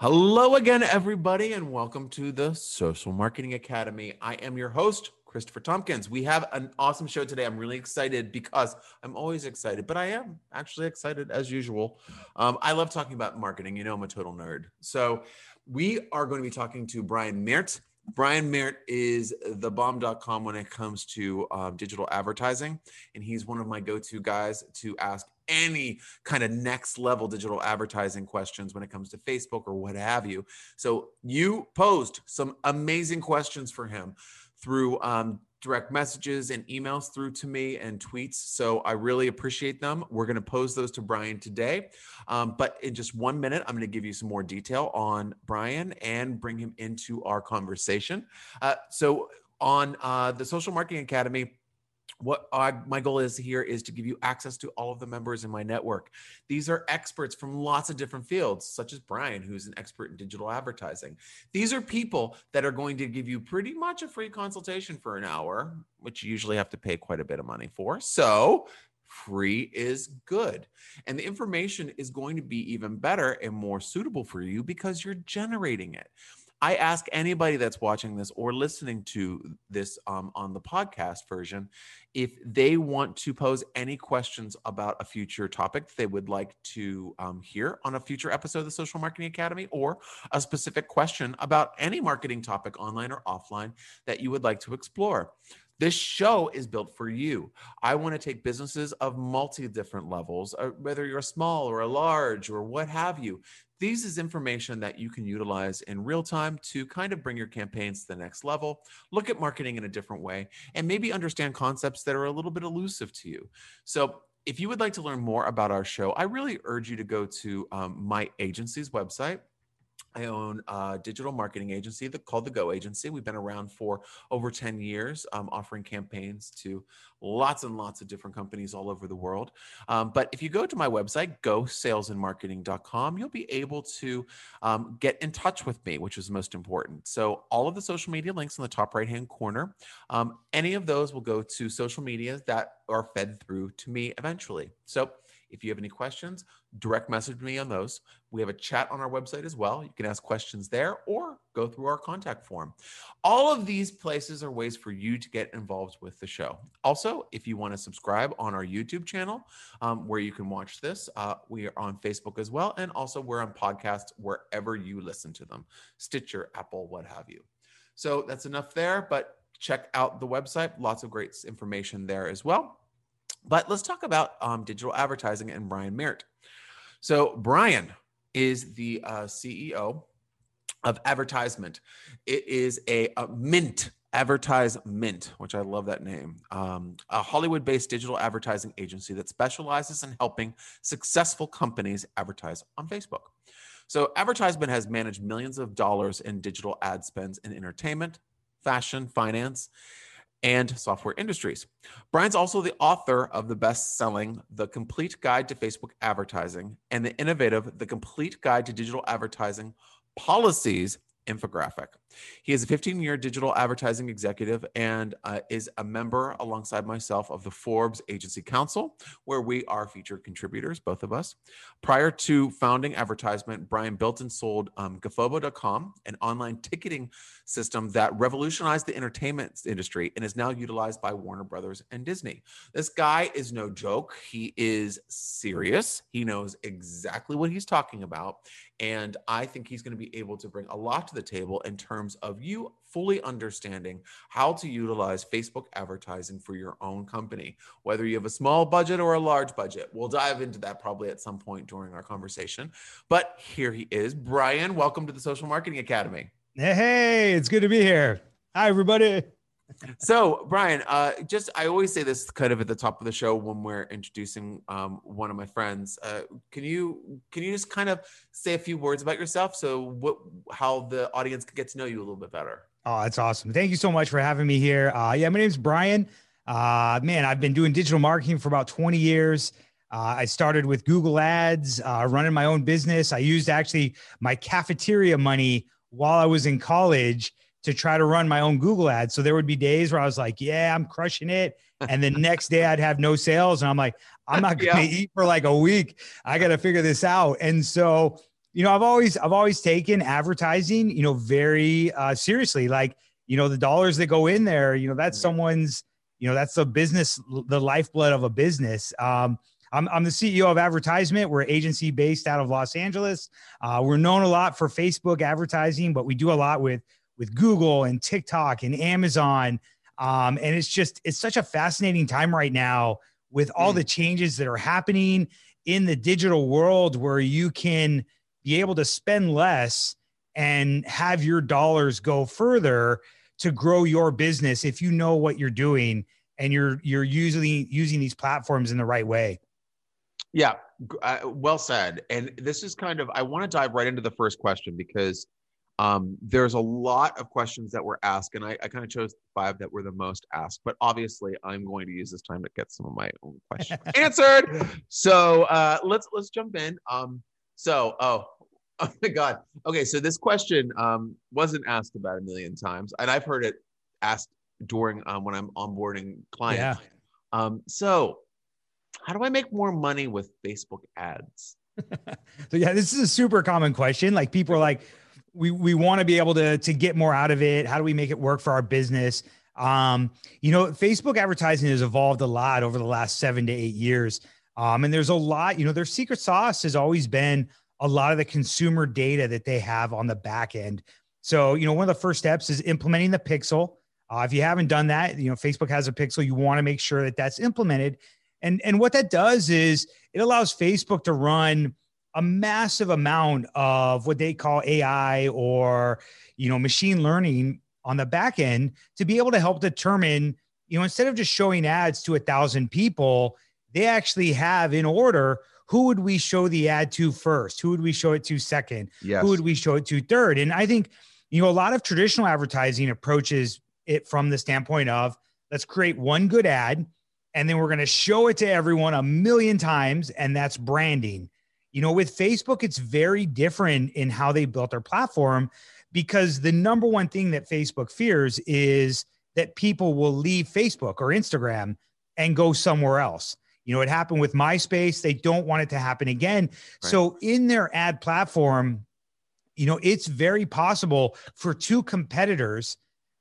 Hello again, everybody, and welcome to the Social Marketing Academy. I am your host, Christopher Tompkins. We have an awesome show today. I'm really excited because I'm always excited, but I am actually excited as usual. Um, I love talking about marketing. You know, I'm a total nerd. So, we are going to be talking to Brian Meert. Brian Meert is thebomb.com when it comes to um, digital advertising. And he's one of my go to guys to ask any kind of next level digital advertising questions when it comes to Facebook or what have you. So you posed some amazing questions for him through um, direct messages and emails through to me and tweets. So I really appreciate them. We're going to pose those to Brian today. Um, but in just one minute, I'm going to give you some more detail on Brian and bring him into our conversation. Uh, so on uh, the Social Marketing Academy, what I, my goal is here is to give you access to all of the members in my network. These are experts from lots of different fields, such as Brian, who's an expert in digital advertising. These are people that are going to give you pretty much a free consultation for an hour, which you usually have to pay quite a bit of money for. So, free is good. And the information is going to be even better and more suitable for you because you're generating it. I ask anybody that's watching this or listening to this um, on the podcast version if they want to pose any questions about a future topic they would like to um, hear on a future episode of the Social Marketing Academy or a specific question about any marketing topic online or offline that you would like to explore. This show is built for you. I want to take businesses of multi different levels, uh, whether you're a small or a large or what have you. These is information that you can utilize in real time to kind of bring your campaigns to the next level, look at marketing in a different way, and maybe understand concepts that are a little bit elusive to you. So, if you would like to learn more about our show, I really urge you to go to um, my agency's website, I own a digital marketing agency that called the Go Agency. We've been around for over 10 years, um, offering campaigns to lots and lots of different companies all over the world. Um, but if you go to my website, gosalesandmarketing.com, you'll be able to um, get in touch with me, which is most important. So all of the social media links in the top right hand corner, um, any of those will go to social media that are fed through to me eventually. So if you have any questions, direct message me on those. We have a chat on our website as well. You can ask questions there or go through our contact form. All of these places are ways for you to get involved with the show. Also, if you want to subscribe on our YouTube channel um, where you can watch this, uh, we are on Facebook as well. And also, we're on podcasts wherever you listen to them Stitcher, Apple, what have you. So that's enough there, but check out the website. Lots of great information there as well. But let's talk about um, digital advertising and Brian Meert. So, Brian is the uh, CEO of AdvertiseMint. It is a, a mint AdvertiseMint, which I love that name, um, a Hollywood based digital advertising agency that specializes in helping successful companies advertise on Facebook. So, AdvertiseMint has managed millions of dollars in digital ad spends in entertainment, fashion, finance, and software industries. Brian's also the author of the best selling The Complete Guide to Facebook Advertising and the innovative The Complete Guide to Digital Advertising Policies infographic. He is a 15 year digital advertising executive and uh, is a member alongside myself of the Forbes Agency Council, where we are featured contributors, both of us. Prior to founding AdvertiseMint, Brian built and sold um, GoFobo.com, an online ticketing system that revolutionized the entertainment industry and is now utilized by Warner Brothers and Disney. This guy is no joke. He is serious. He knows exactly what he's talking about. And I think he's going to be able to bring a lot to the table in terms of you fully understanding how to utilize Facebook advertising for your own company, whether you have a small budget or a large budget. We'll dive into that probably at some point during our conversation. But here he is. Brian, welcome to the Social Marketing Academy. Hey, it's good to be here. Hi, everybody so brian uh, just i always say this kind of at the top of the show when we're introducing um, one of my friends uh, can you can you just kind of say a few words about yourself? So what how the audience can get to know you a little bit better. Oh that's awesome. Thank you so much for having me here. Uh, yeah my name's brian. Uh, man i've been doing digital marketing for about 20 years. Uh, I started with Google Ads, uh, running my own business. I used actually my cafeteria money while I was in college to try to run my own Google ads. So there would be days where I was like, yeah, I'm crushing it. And the next day I'd have no sales. And I'm like, I'm not going to yeah. eat for like a week. I got to figure this out. And so you know, I've always I've always taken advertising, you know, very uh, seriously. Like, you know, the dollars that go in there, you know, that's someone's, you know, that's the business, the lifeblood of a business. Um, I'm, I'm the CEO of AdvertiseMint. We're agency based out of Los Angeles. Uh, we're known a lot for Facebook advertising, but we do a lot with with Google and TikTok and Amazon. Um, and it's just it's such a fascinating time right now with all mm. the changes that are happening in the digital world where you can be able to spend less and have your dollars go further to grow your business if you know what you're doing and you're you're usually using these platforms in the right way yeah uh, well said and this is kind of i want to dive right into the first question because um, there's a lot of questions that were asked and I, I kind of chose five that were the most asked but obviously i'm going to use this time to get some of my own questions answered so uh, let's let's jump in um, so, oh, oh my God. Okay, so this question um, wasn't asked about a million times, and I've heard it asked during um, when I'm onboarding clients. Yeah. Um, so, how do I make more money with Facebook ads? so yeah, this is a super common question. Like people are like, we we want to be able to to get more out of it. How do we make it work for our business? Um, you know, Facebook advertising has evolved a lot over the last seven to eight years. Um, and there's a lot, you know, their secret sauce has always been a lot of the consumer data that they have on the back end. So, you know, one of the first steps is implementing the pixel. Uh, if you haven't done that, you know, Facebook has a pixel. You want to make sure that that's implemented. And, and what that does is it allows Facebook to run a massive amount of what they call AI or, you know, machine learning on the back end to be able to help determine, you know, instead of just showing ads to a thousand people, they actually have in order who would we show the ad to first? Who would we show it to second? Yes. Who would we show it to third? And I think, you know, a lot of traditional advertising approaches it from the standpoint of let's create one good ad and then we're going to show it to everyone a million times and that's branding. You know, with Facebook, it's very different in how they built their platform because the number one thing that Facebook fears is that people will leave Facebook or Instagram and go somewhere else. You know, it happened with MySpace. They don't want it to happen again. Right. So in their ad platform, you know, it's very possible for two competitors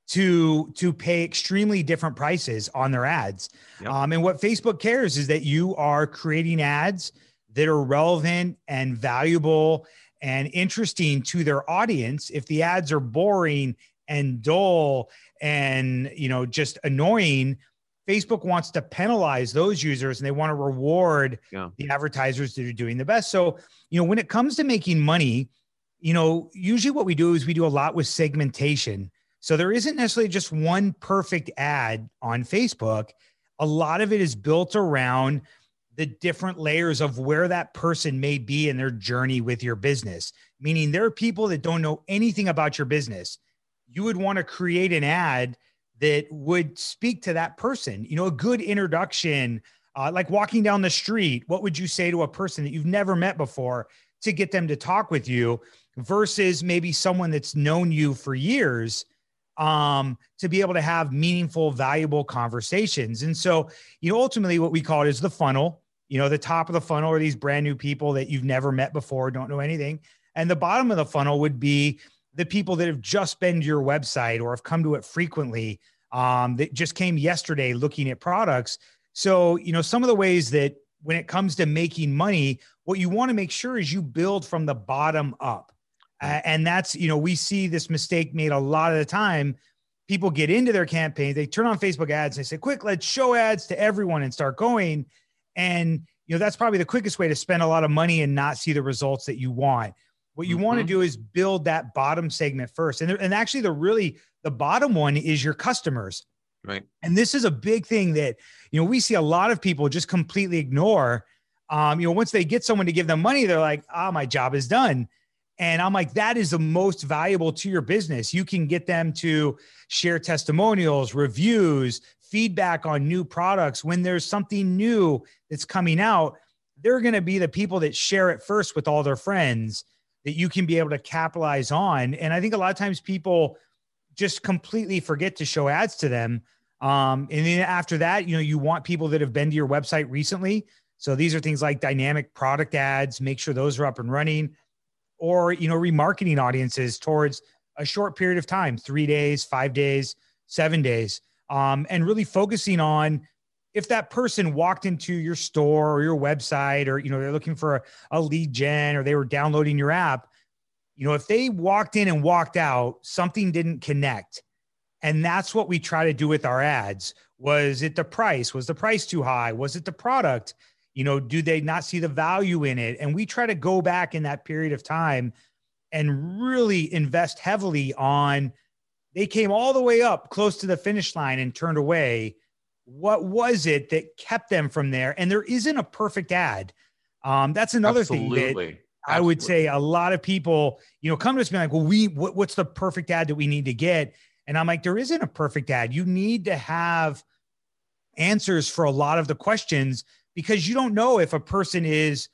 to to pay extremely different prices on their ads. Yep. Um, and what Facebook cares is that you are creating ads that are relevant and valuable and interesting to their audience. If the ads are boring and dull and you know just annoying, Facebook wants to penalize those users and they want to reward yeah. the advertisers that are doing the best. So, you know, when it comes to making money, you know, usually what we do is we do a lot with segmentation. So there isn't necessarily just one perfect ad on Facebook. A lot of it is built around the different layers of where that person may be in their journey with your business. Meaning there are people that don't know anything about your business. You would want to create an ad that would speak to that person. You know, a good introduction, uh, like walking down the street. What would you say to a person that you've never met before to get them to talk with you versus maybe someone that's known you for years? um, to be able to have meaningful, valuable conversations. And so, you know, ultimately what we call it is the funnel. You know, the top of the funnel are these brand new people that you've never met before, don't know anything. And the bottom of the funnel would be the people that have just been to your website or have come to it frequently um, that just came yesterday looking at products. So, you know, some of the ways that when it comes to making money, what you want to make sure is you build from the bottom up. Uh, and that's, you know, we see this mistake made a lot of the time. People get into their campaign, they turn on Facebook ads, they say, quick, let's show ads to everyone and start going. And, you know, that's probably the quickest way to spend a lot of money and not see the results that you want. What you mm-hmm. want to do is build that bottom segment first. And, and actually, the really the bottom one is your customers. Right. And this is a big thing that, you know, we see a lot of people just completely ignore. Um, you know, once they get someone to give them money, they're like, ah, oh, my job is done. And I'm like, that is the most valuable to your business. You can get them to share testimonials, reviews, feedback on new products. When there's something new that's coming out, they're going to be the people that share it first with all their friends that you can be able to capitalize on. And I think a lot of times people just completely forget to show ads to them. Um, and then after that, you know, you want people that have been to your website recently. So these are things like dynamic product ads, make sure those are up and running. or you know remarketing audiences towards a short period of time, three days, five days, seven days, um, and really focusing on if that person walked into your store or your website or you know they're looking for a, a, lead gen or they were downloading your app you know if they walked in and walked out something didn't connect. And that's what we try to do with our ads. Was it the price? Was the price too high? Was it the product? You know do they not see the value in it? And we try to go back in that period of time and really invest heavily on they came all the way up close to the finish line and turned away what was it that kept them from there? And there isn't a perfect ad. Um, that's another Absolutely. thing that I would say a lot of people, you know, come to us and be like, well, we, what, what's the perfect ad that we need to get? And I'm like, there isn't a perfect ad. You need to have answers for a lot of the questions because you don't know if a person is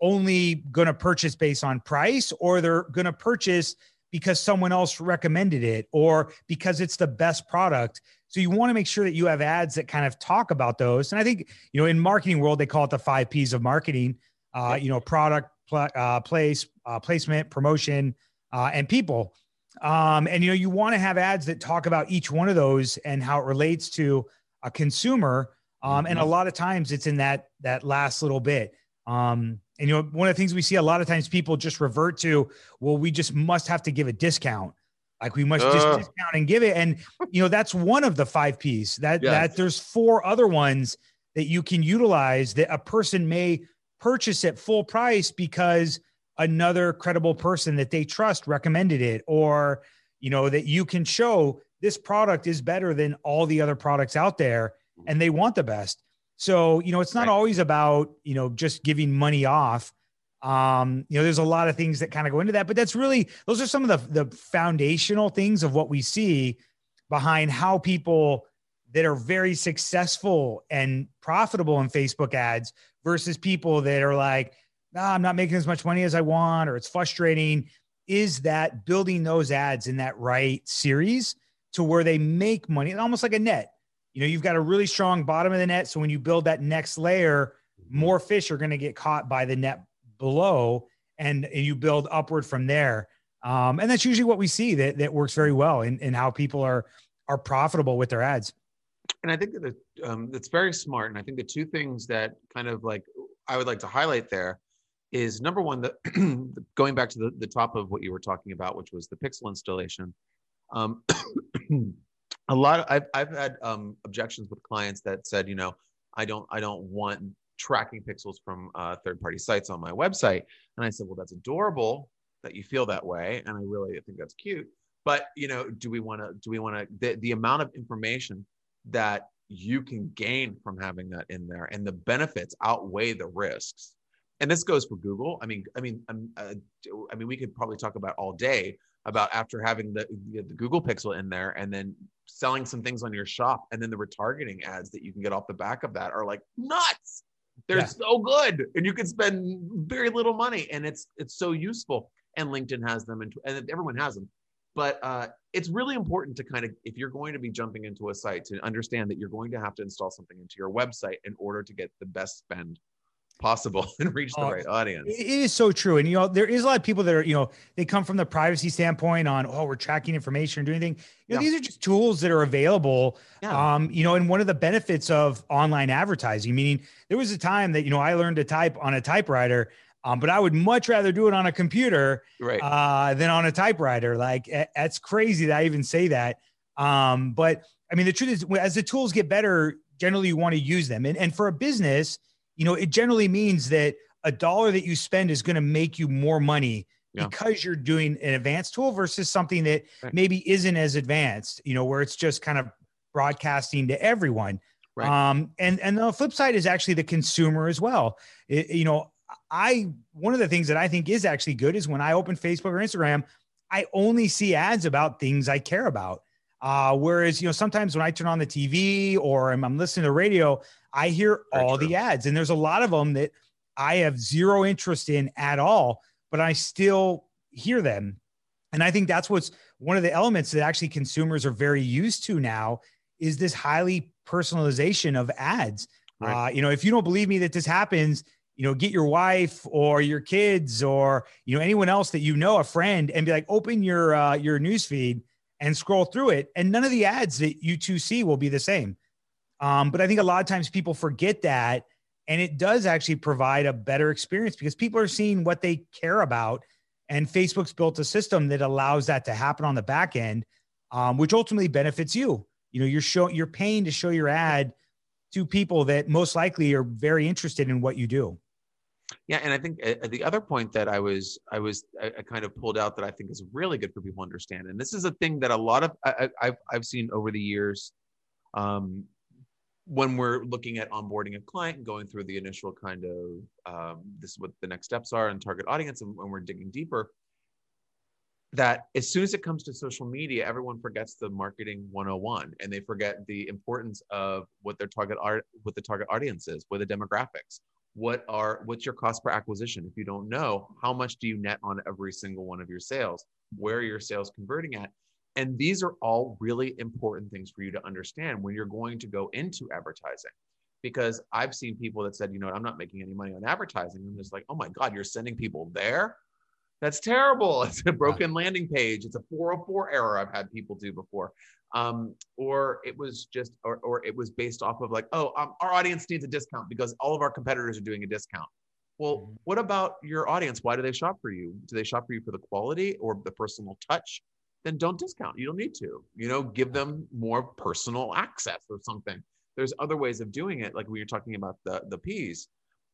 only going to purchase based on price or they're going to purchase because someone else recommended it or because it's the best product. So you want to make sure that you have ads that kind of talk about those. And I think, you know, in marketing world, they call it the five P's of marketing, uh, you know, product, pl- uh, place, uh, placement, promotion, uh, and people. Um, and, you know, you want to have ads that talk about each one of those and how it relates to a consumer. Um, and a mm-hmm. lot of times it's in that, that last little bit. Um, and you know, one of the things we see a lot of times people just revert to, well, we just must have to give a discount. Like we must uh. just discount and give it. And you know, that's one of the five P's. That that there's four other ones that you can utilize that a person may purchase at full price because another credible person that they trust recommended it, or you know, that you can show this product is better than all the other products out there and they want the best. So, you know, it's not right. always about, you know, just giving money off. Um, you know, there's a lot of things that kind of go into that, but that's really those are some of the the foundational things of what we see behind how people that are very successful and profitable in Facebook ads versus people that are like, nah, I'm not making as much money as I want, or it's frustrating. Is that building those ads in that right series to where they make money, almost like a net? You know, you've got a really strong bottom of the net. So when you build that next layer, more fish are going to get caught by the net below and, and you build upward from there. Um, and that's usually what we see that, that works very well in, in how people are, are profitable with their ads. And I think that um, that's very smart. And I think the two things that kind of like I would like to highlight there is number one, the going back to the, the top of what you were talking about, which was the pixel installation. Um, a lot of, I've, I've had um, objections with clients that said, you know, I don't, I don't want tracking pixels from uh, third-party sites on my website. And I said, well, that's adorable that you feel that way, and I really think that's cute. But you know, do we want to? Do we want to? The, the amount of information that you can gain from having that in there, and the benefits outweigh the risks. And this goes for Google. I mean, I mean, um, uh, I mean, we could probably talk about all day about after having the, the Google Pixel in there, and then selling some things on your shop, and then the retargeting ads that you can get off the back of that are like nuts they're yeah. so good, and you can spend very little money, and it's it's so useful. And LinkedIn has them, and, and everyone has them. But uh, it's really important to kind of, if you're going to be jumping into a site, to understand that you're going to have to install something into your website in order to get the best spend possible and reach the uh, right audience. It is so true. And, you know, there is a lot of people that are, you know, they come from the privacy standpoint on, oh, we're tracking information or doing anything. You know, yeah. these are just tools that are available. Yeah. Um, you know, and one of the benefits of online advertising, meaning there was a time that, you know, I learned to type on a typewriter. Um, but I would much rather do it on a computer right. uh, than on a typewriter. Like that's crazy that I even say that. Um, but I mean, the truth is, as the tools get better, generally you want to use them. And, and for a business, you know, it generally means that a dollar that you spend is going to make you more money yeah. because you're doing an advanced tool versus something that right. maybe isn't as advanced, you know, where it's just kind of broadcasting to everyone. Right. Um, and and the flip side is actually the consumer as well. It, you know, I one of the things that I think is actually good is when I open Facebook or Instagram, I only see ads about things I care about. Uh, whereas you know sometimes when I turn on the TV or I'm, I'm listening to radio, I hear Very all true. the ads, and there's a lot of them that I have zero interest in at all, but I still hear them. And I think that's what's one of the elements that actually consumers are very used to now is this highly personalization of ads. Right. Uh, you know, if you don't believe me that this happens, you know, get your wife or your kids or you know anyone else that you know, a friend, and be like, open your uh, your news feed and scroll through it, and none of the ads that you two see will be the same. Um, but I think a lot of times people forget that, and it does actually provide a better experience because people are seeing what they care about, and Facebook's built a system that allows that to happen on the back end, um, which ultimately benefits you. You know, you're showing you're paying to show your ad to people that most likely are very interested in what you do. Yeah, and I think uh, the other point that I was I was I, I, kind of pulled out that I think is really good for people to understand, and this is a thing that a lot of I, have I've seen over the years, um, when we're looking at onboarding a client and going through the initial kind of um, this is what the next steps are and target audience, and when we're digging deeper, that as soon as it comes to social media, everyone forgets the marketing 101 and they forget the importance of what their target art, what the target audience is, what the demographics, what are what's your cost per acquisition? If you don't know how much do you net on every single one of your sales? Where are your sales converting at? And these are all really important things for you to understand when you're going to go into advertising. Because i've seen people that said you know i'm not making any money on advertising. I'm just like oh my god you're sending people there? That's terrible. It's a broken landing page. It's a 404 error i've had people do before um, or it was just or, or it was based off of like oh um, our audience needs a discount because all of our competitors are doing a discount. Well mm-hmm. what about your audience? Why do they shop for you? Do they shop for you for the quality or the personal touch? Then don't discount. You don't need to you know give them more personal access or something. There's other ways of doing it like we were talking about the the P's.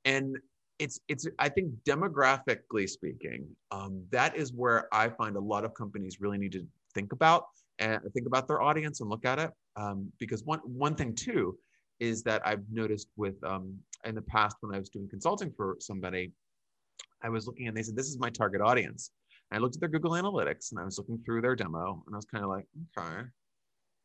And it's it's i think demographically speaking um, that is where i find a lot of companies really need to think about and think about their audience and look at it. Um, because one one thing too is that I've noticed with um, in the past when I was doing consulting for somebody, I was looking and they said this is my target audience. And I looked at their Google Analytics and I was looking through their demo and I was kind of like, okay,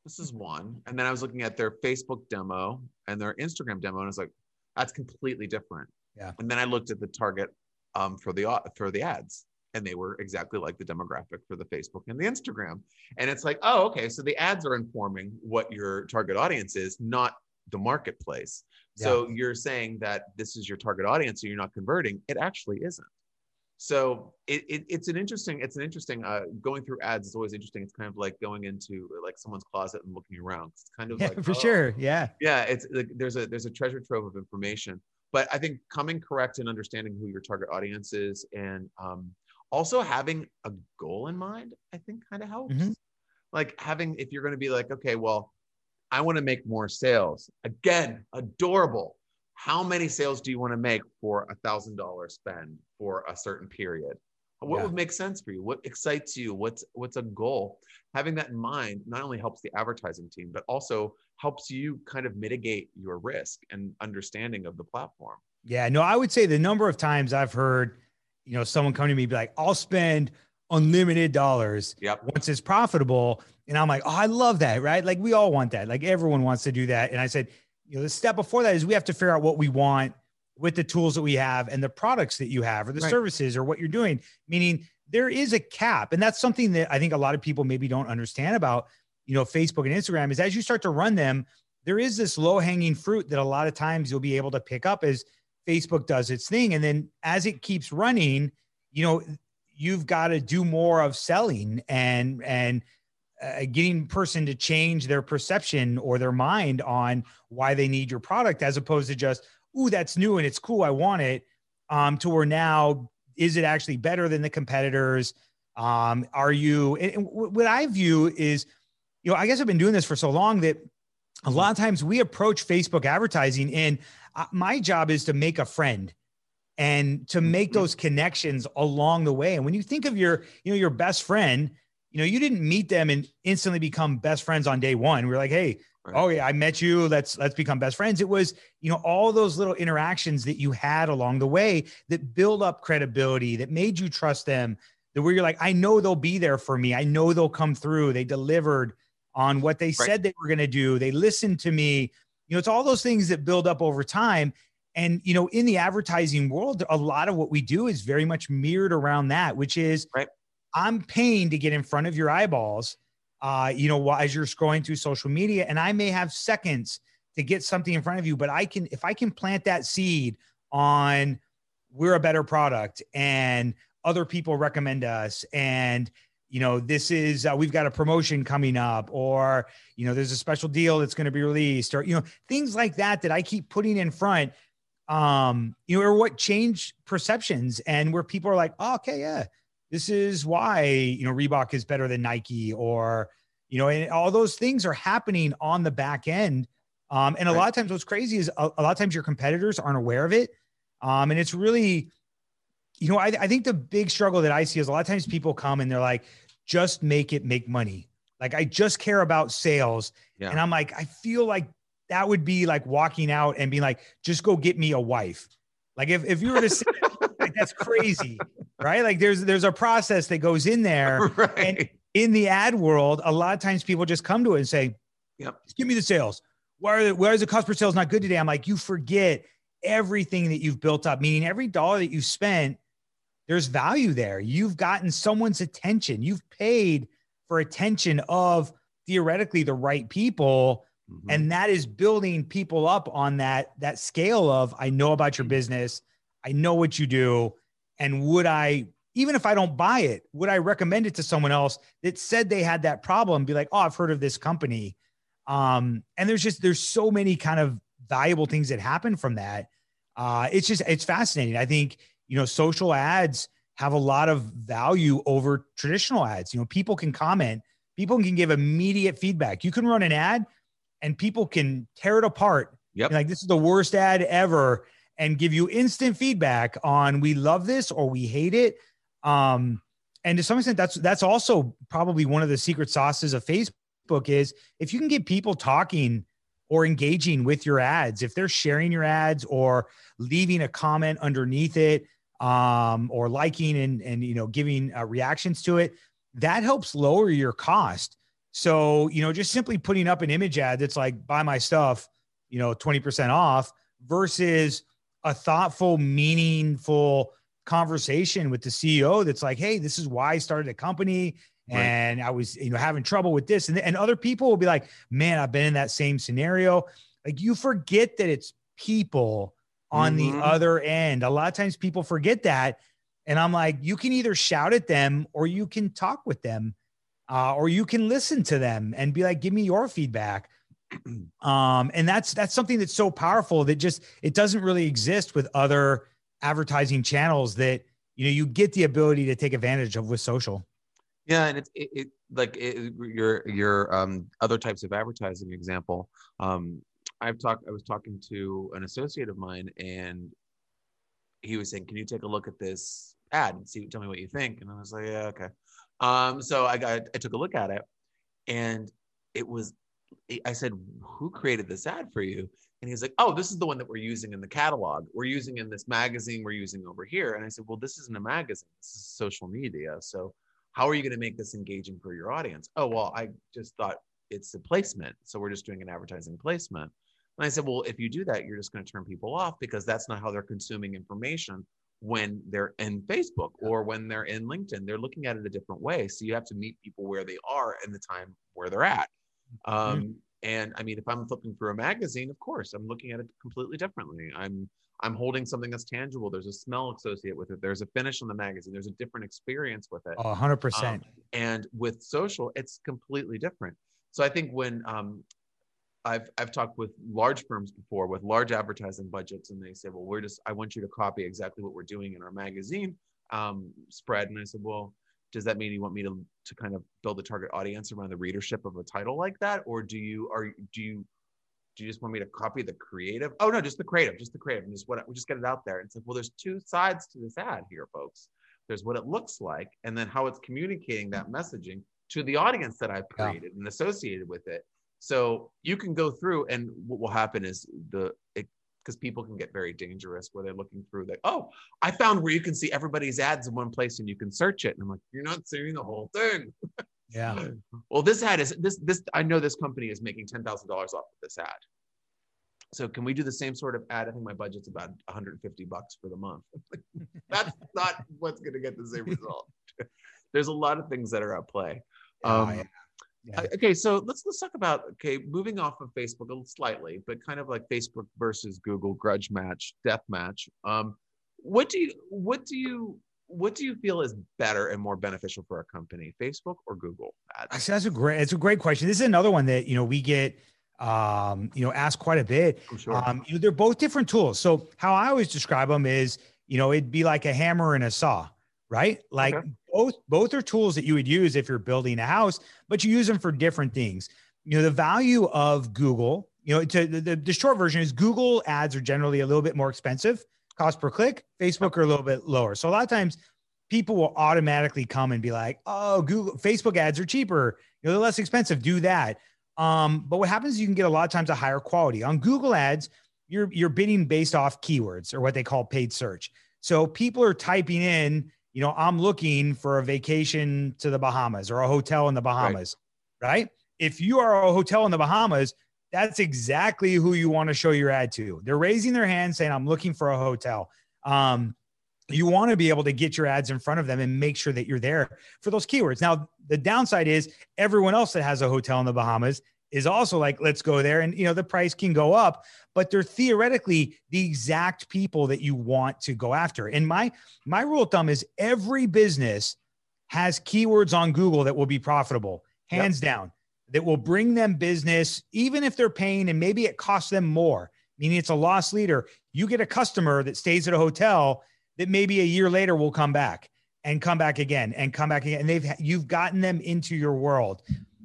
this is one. And then I was looking at their Facebook demo and their Instagram demo and I was like, that's completely different. Yeah. And then I looked at the target um, for the for the ads and they were exactly like the demographic for the Facebook and the Instagram. And it's like, oh, okay, so the ads are informing what your target audience is, not the marketplace. Yeah. So you're saying that this is your target audience and you're not converting. It actually isn't. So it, it, it's an interesting, it's an interesting, uh, going through ads is always interesting. It's kind of like going into like someone's closet and looking around. It's kind of yeah, like, for oh, sure. Yeah. Yeah. It's like, there's a, there's a treasure trove of information, but I think coming correct and understanding who your target audience is and, um, also having a goal in mind i think kind of helps. Mm-hmm. like having if you're going to be like okay well i want to make more sales. Again adorable. How many sales do you want to make for a thousand dollar spend for a certain period? What yeah. would make sense for you? What excites you? What's what's a goal? Having that in mind not only helps the advertising team but also helps you kind of mitigate your risk and understanding of the platform. Yeah no i would say the number of times i've heard you know, someone come to me be like, I'll spend unlimited dollars yep. once it's profitable. And I'm like, oh, I love that, right? Like we all want that. Like everyone wants to do that. And I said, you know, the step before that is we have to figure out what we want with the tools that we have and the products that you have or the right. services or what you're doing. Meaning there is a cap. And that's something that I think a lot of people maybe don't understand about, you know, Facebook and Instagram is as you start to run them, there is this low hanging fruit that a lot of times you'll be able to pick up as Facebook does its thing. And then as it keeps running, you know, you've got to do more of selling and, and, uh, getting person to change their perception or their mind on why they need your product as opposed to just ooh that's new and it's cool i want it um to where now is it actually better than the competitors um are you and what i view is you know i guess i've been doing this for so long that a lot of times we approach facebook advertising my job is to make a friend and to make mm-hmm. those connections along the way. And when you think of your, you know, your best friend, you know, you didn't meet them and instantly become best friends on day one. We are like, hey, right. oh yeah, I met you. Let's let's become best friends. It was, you know, all those little interactions that you had along the way that build up credibility, that made you trust them. That where you're like, I know they'll be there for me. I know they'll come through. They delivered on what they right. said they were going to do. They listened to me. You know, it's all those things that build up over time. And, you know, in the advertising world, a lot of what we do is very much mirrored around that, which is right. I'm paying to get in front of your eyeballs, uh, you know, as you're scrolling through social media. And I may have seconds to get something in front of you, but I can, if I can plant that seed on we're a better product and other people recommend us and you know this is uh, we've got a promotion coming up or you know there's a special deal that's going to be released or you know things like that that i keep putting in front um you know or what change perceptions and where people are like oh, okay yeah this is why you know reebok is better than nike or you know and all those things are happening on the back end um and a Right. lot of times what's crazy is a, a lot of times your competitors aren't aware of it um and it's really you know I, I think the big struggle that i see is a lot of times people come and they're like just make it make money. Like i just care about sales. Yeah. and i'm like i feel like that would be like walking out and being like just go get me a wife. Like if, if you were to say like that's crazy right? Like there's there's a process that goes in there. Right. in the ad world a lot of times people just come to it and say Yep. just give me the sales. Why are the, why is the cost per sales not good today? I'm like you forget everything that you've built up meaning every dollar that you spent there's value there. You've gotten someone's attention. You've paid for attention of theoretically the right people Mhm. and that is building people up on that that scale of i know about your business. I know what you do. And would i even if i don't buy it would i recommend it to someone else that said they had that problem be like oh i've heard of this company um and there's just there's so many kind of valuable things that happen from that. Uh it's just it's fascinating. I think you know social ads have a lot of value over traditional ads. You know people can comment people can give immediate feedback. You can run an ad and people can tear it apart. Yep. Like this is the worst ad ever and give you instant feedback on we love this or we hate it. Um and to some extent that's that's also probably one of the secret sauces of facebook is if you can get people talking or engaging with your ads. If they're sharing your ads or leaving a comment underneath it um or liking and and you know giving uh, reactions to it that helps lower your cost. So you know just simply putting up an image ad that's like buy my stuff you know 20% off versus a thoughtful meaningful conversation with the CEO that's like, hey, this is why I started a company Right. and I was, you know, having trouble with this. And, and other people will be like, man, I've been in that same scenario. Like you forget that it's people on Mhm. the other end. A lot of times people forget that. And I'm like, you can either shout at them or you can talk with them. Uh, or you can listen to them and be like, give me your feedback. Um, and that's that's something that's so powerful that just it doesn't really exist with other advertising channels that you know you get the ability to take advantage of with social. Yeah, and it's it, it like it, your your um other types of advertising example. Um, I've talked. I was talking to an associate of mine, and he was saying, "Can you take a look at this ad and see? Tell me what you think." And I was like, "Yeah, okay." Um, so I got I took a look at it, and it was. I said, "Who created this ad for you?" And he's like, "Oh, this is the one that we're using in the catalog. We're using in this magazine. We're using over here." And I said, "Well, this isn't a magazine. This is social media. So." How are you going to make this engaging for your audience? Oh, well, I just thought it's a placement. So we're just doing an advertising placement. And I said, well, if you do that, you're just going to turn people off because that's not how they're consuming information when they're in Facebook or when they're in LinkedIn. They're looking at it a different way. So you have to meet people where they are and the time where they're at. Um, And I mean, if I'm flipping through a magazine, of course, I'm looking at it completely differently. I'm I'm holding something that's tangible. There's a smell associated with it. There's a finish on the magazine. There's a different experience with it. A hundred Um, percent. and with social, it's completely different. So I think when um, I've I've talked with large firms before with large advertising budgets, and they say, "Well, we're just I want you to copy exactly what we're doing in our magazine um, spread." And I said, "Well, does that mean you want me to to kind of build a target audience around the readership of a title like that, or do you are do you do you just want me to copy the creative? Oh no, just the creative, just the creative, and just what we just get it out there." And it's like, well, there's two sides to this ad here, folks. There's what it looks like, and then how it's communicating that messaging to the audience that I've Yeah. created and associated with it. So you can go through, and what will happen is the because people can get very dangerous where they're looking through that. Oh, I found where you can see everybody's ads in one place and you can search it. And I'm like, you're not seeing the whole thing. Yeah. Well, this ad is this this I know this company is making ten thousand dollars off of this ad. So can we do the same sort of ad? I think my budget's about 150 bucks for the month. That's not what's going to get the same result. There's a lot of things that are at play. Oh, Um, yeah. Yeah. uh, Okay, so let's let's talk about okay, moving off of Facebook a little slightly, but kind of like Facebook versus Google grudge match, death match. Um, what do you what do you what do you feel is better and more beneficial for a company, Facebook or Google ads? That's a great it's a great question. This is another one that you know we get um, you know asked quite a bit. Oh, sure. Um, you know, they're both different tools. So how I always describe them is you know it'd be like a hammer and a saw, right? Like okay. both both are tools that you would use if you're building a house, but you use them for different things. You know, the value of Google, you know, to the, the short version is Google ads are generally a little bit more expensive cost per click. Facebook are a little bit lower. So a lot of times people will automatically come and be like, oh, Google, Facebook ads are cheaper. You know, they're less expensive. Do that. Um, but what happens is you can get a lot of times a higher quality. On Google ads, you're you're bidding based off keywords or what they call paid search. So people are typing in, you know, I'm looking for a vacation to the Bahamas or a hotel in the Bahamas, right? right? If you are a hotel in the Bahamas, that's exactly who you want to show your ad to. They're raising their hand saying, I'm looking for a hotel. Um, you want to be able to get your ads in front of them and make sure that you're there for those keywords. Now, the downside is everyone else that has a hotel in the Bahamas is also like, let's go there. And, you know, the price can go up, but they're theoretically the exact people that you want to go after. And my, my rule of thumb is every business has keywords on Google that will be profitable, hands yep. down that will bring them business, even if they're paying and maybe it costs them more, meaning it's a loss leader. You get a customer that stays at a hotel that maybe a year later will come back and come back again and come back again. And they've, you've gotten them into your world.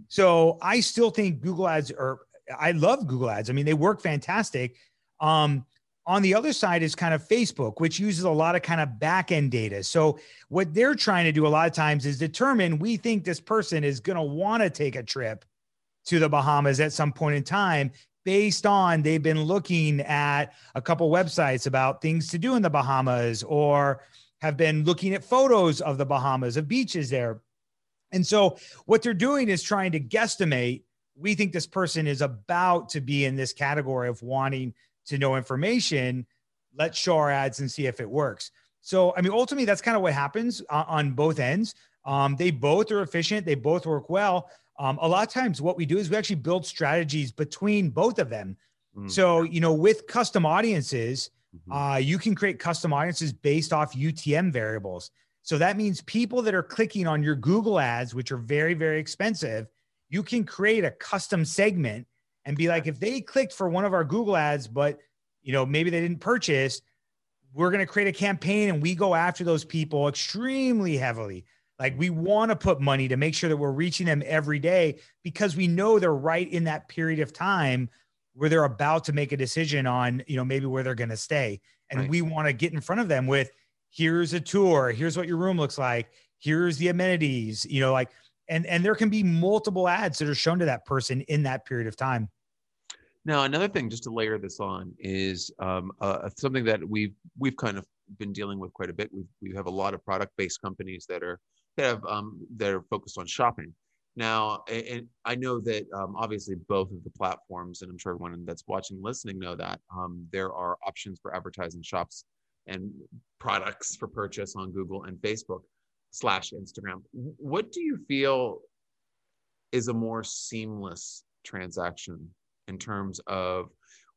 So I still think Google ads are, I love Google ads. I mean, they work fantastic. Um, on the other side is kind of Facebook, which uses a lot of kind of back end data. So, what they're trying to do a lot of times is determine we think this person is going to want to take a trip to the Bahamas at some point in time based on they've been looking at a couple websites about things to do in the Bahamas or have been looking at photos of the Bahamas of beaches there. And so what they're doing is trying to guesstimate we think this person is about to be in this category of wanting to know information. Let's show our ads and see if it works. So, I mean, ultimately, that's kind of what happens on, on both ends. Um, they both are efficient, they both work well. Um, a lot of times, what we do is we actually build strategies between both of them. Mm. So, you know, with custom audiences, mm-hmm. uh, you can create custom audiences based off UTM variables. So that means people that are clicking on your Google ads, which are very, very expensive, you can create a custom segment and be like, if they clicked for one of our Google ads, but you know, maybe they didn't purchase, we're going to create a campaign and we go after those people extremely heavily. Like we want to put money to make sure that we're reaching them every day because we know they're right in that period of time where they're about to make a decision on, you know, maybe where they're going to stay. And right. we want to get in front of them with here's a tour, here's what your room looks like, here's the amenities, you know, like and and there can be multiple ads that are shown to that person in that period of time. Now, another thing, just to layer this on, is um, uh, something that we've we've kind of been dealing with quite a bit. We we have a lot of product based companies that are that have um, that are focused on shopping. Now, and I know that um, obviously both of the platforms, and I'm sure everyone that's watching, listening, know that um, there are options for advertising shops and products for purchase on Google and Facebook slash Instagram. What do you feel is a more seamless transaction in terms of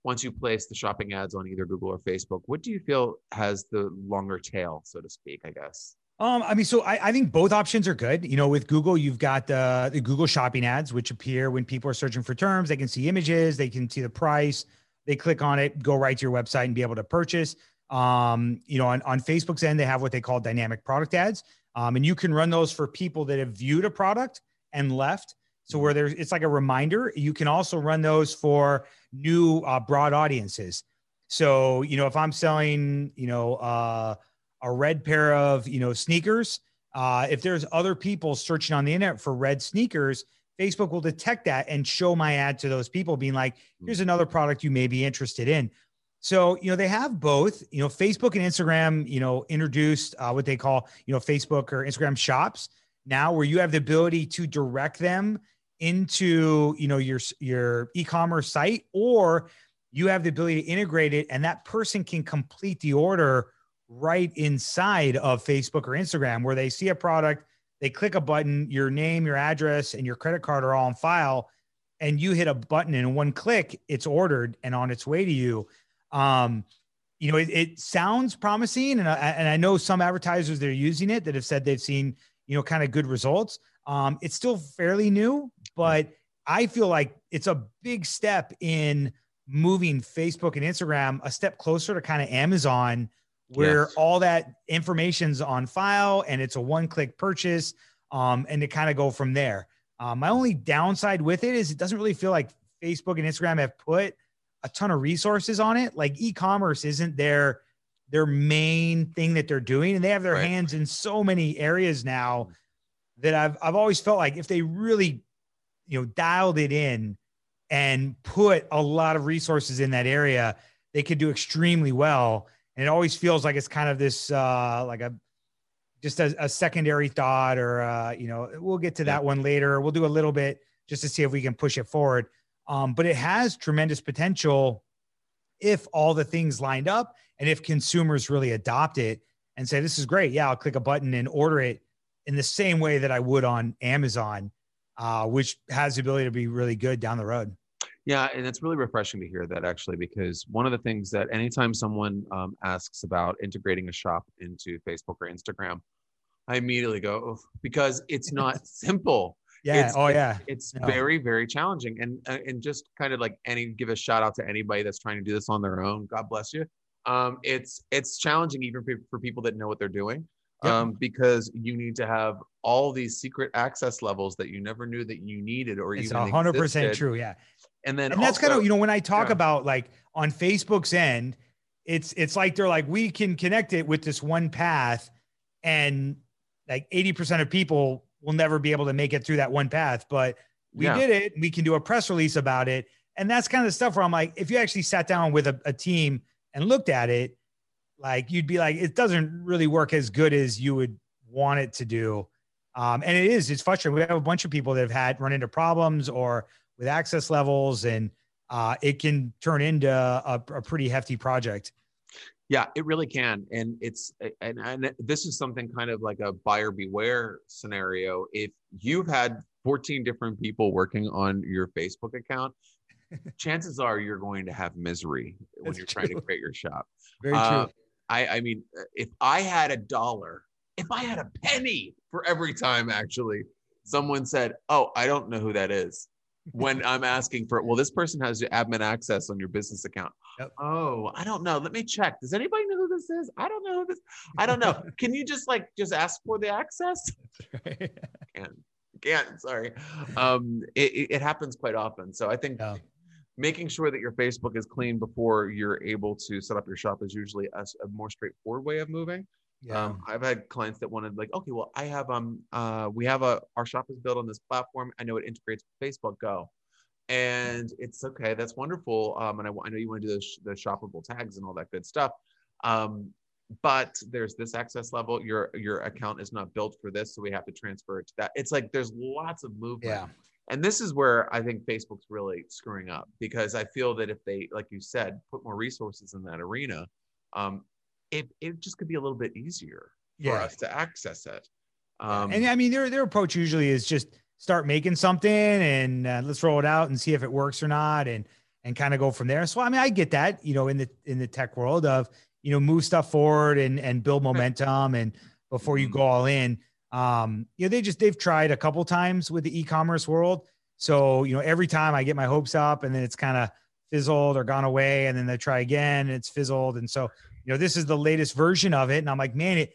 once you place the shopping ads on either Google or Facebook? What do you feel has the longer tail, so to speak? I guess. Um, I mean, so I, I think both options are good. You know, with Google, you've got the, the Google shopping ads, which appear when people are searching for terms. They can see images, they can see the price, they click on it, go right to your website and be able to purchase. Um, you know, on, on Facebook's end, they have what they call dynamic product ads. Um, and you can run those for people that have viewed a product and left. So where there's it's like a reminder. You can also run those for new uh, broad audiences. So, you know, if I'm selling, you know, uh, a red pair of you know sneakers. Uh, if there's other people searching on the internet for red sneakers facebook will detect that and show my ad to those people being like here's mm-hmm. another product you may be interested in. So you know they have both. You know facebook and instagram you know introduced uh, what they call you know facebook or instagram shops. Now where you have the ability to direct them into you know your your e-commerce site or you have the ability to integrate it and that person can complete the order right inside of Facebook or Instagram where they see a product, they click a button, your name, your address, and your credit card are all on file, and you hit a button and one click, it's ordered and on its way to you. Um, you know, it, it sounds promising, and I, and I know some advertisers that are using it that have said they've seen you know kind of good results. Um, it's still fairly new, but I feel like it's a big step in moving Facebook and Instagram a step closer to kind of Amazon, where yes. all that information's on file and it's a one-click purchase, um, and to kind of go from there. Um, my only downside with it is it doesn't really feel like Facebook and Instagram have put a ton of resources on it. Like e-commerce isn't their their main thing that they're doing, and they have their right. hands in so many areas now that I've I've always felt like if they really, you know, dialed it in and put a lot of resources in that area, they could do extremely well. And it always feels like it's kind of this uh like a just a, a secondary thought or uh, you know, we'll get to that one later. We'll do a little bit just to see if we can push it forward. Um, but it has tremendous potential if all the things lined up and if consumers really adopt it and say, this is great. Yeah, I'll click a button and order it in the same way that I would on Amazon, uh, which has the ability to be really good down the road. Yeah, and it's really refreshing to hear that actually, because one of the things that anytime someone um, asks about integrating a shop into Facebook or Instagram, I immediately go because it's not simple. Yeah. It's, oh, yeah. It's no. very, very challenging, and uh, and just kind of like any give a shout out to anybody that's trying to do this on their own. God bless you. Um, it's it's challenging even for, for people that know what they're doing yep. um, because you need to have all these secret access levels that you never knew that you needed or it's even hundred percent true. Yeah. And then and also, that's kind of you know when I talk yeah. about like on Facebook's end, it's it's like they're like we can connect it with this one path, and like eighty percent of people will never be able to make it through that one path, but we yeah. did it. We can do a press release about it, and that's kind of the stuff where I'm like, if you actually sat down with a, a team and looked at it, like you'd be like, it doesn't really work as good as you would want it to do. Um, and it is, it's frustrating. We have a bunch of people that have had run into problems or with access levels, and uh, it can turn into a, a pretty hefty project. Yeah, it really can, and it's and, and this is something kind of like a buyer beware scenario. If you've had 14 different people working on your Facebook account, chances are you're going to have misery when That's you're true. trying to create your shop. Very uh, true. I, I mean, if I had a dollar, if I had a penny for every time actually someone said, "Oh, I don't know who that is," when I'm asking for, well, this person has your admin access on your business account. Yep. Oh, I don't know. Let me check. Does anybody know who this is? I don't know who this. I don't know. Can you just like just ask for the access? can't. Can't. Sorry. Um, it, it happens quite often. So I think yeah making sure that your Facebook is clean before you're able to set up your shop is usually a, a more straightforward way of moving. Yeah. Um, I've had clients that wanted like, okay, well, I have um uh we have a our shop is built on this platform. I know it integrates with Facebook Go, and it's okay. That's wonderful. Um, and I, I know you want to do the, sh- the shoppable tags and all that good stuff. Um, but there's this access level. Your your account is not built for this, so we have to transfer it to that. It's like there's lots of movement. Yeah. And this is where I think Facebook's really screwing up because I feel that if they, like you said, put more resources in that arena, um, it, it just could be a little bit easier for yeah. us to access it. Um, and I mean, their their approach usually is just start making something and uh, let's roll it out and see if it works or not, and and kind of go from there. So I mean, I get that, you know, in the in the tech world of you know move stuff forward and and build momentum and before you mm-hmm. go all in. Um, you know, they just they've tried a couple times with the e-commerce world. So, you know, every time I get my hopes up and then it's kind of fizzled or gone away, and then they try again and it's fizzled. And so, you know, this is the latest version of it. And I'm like, man, it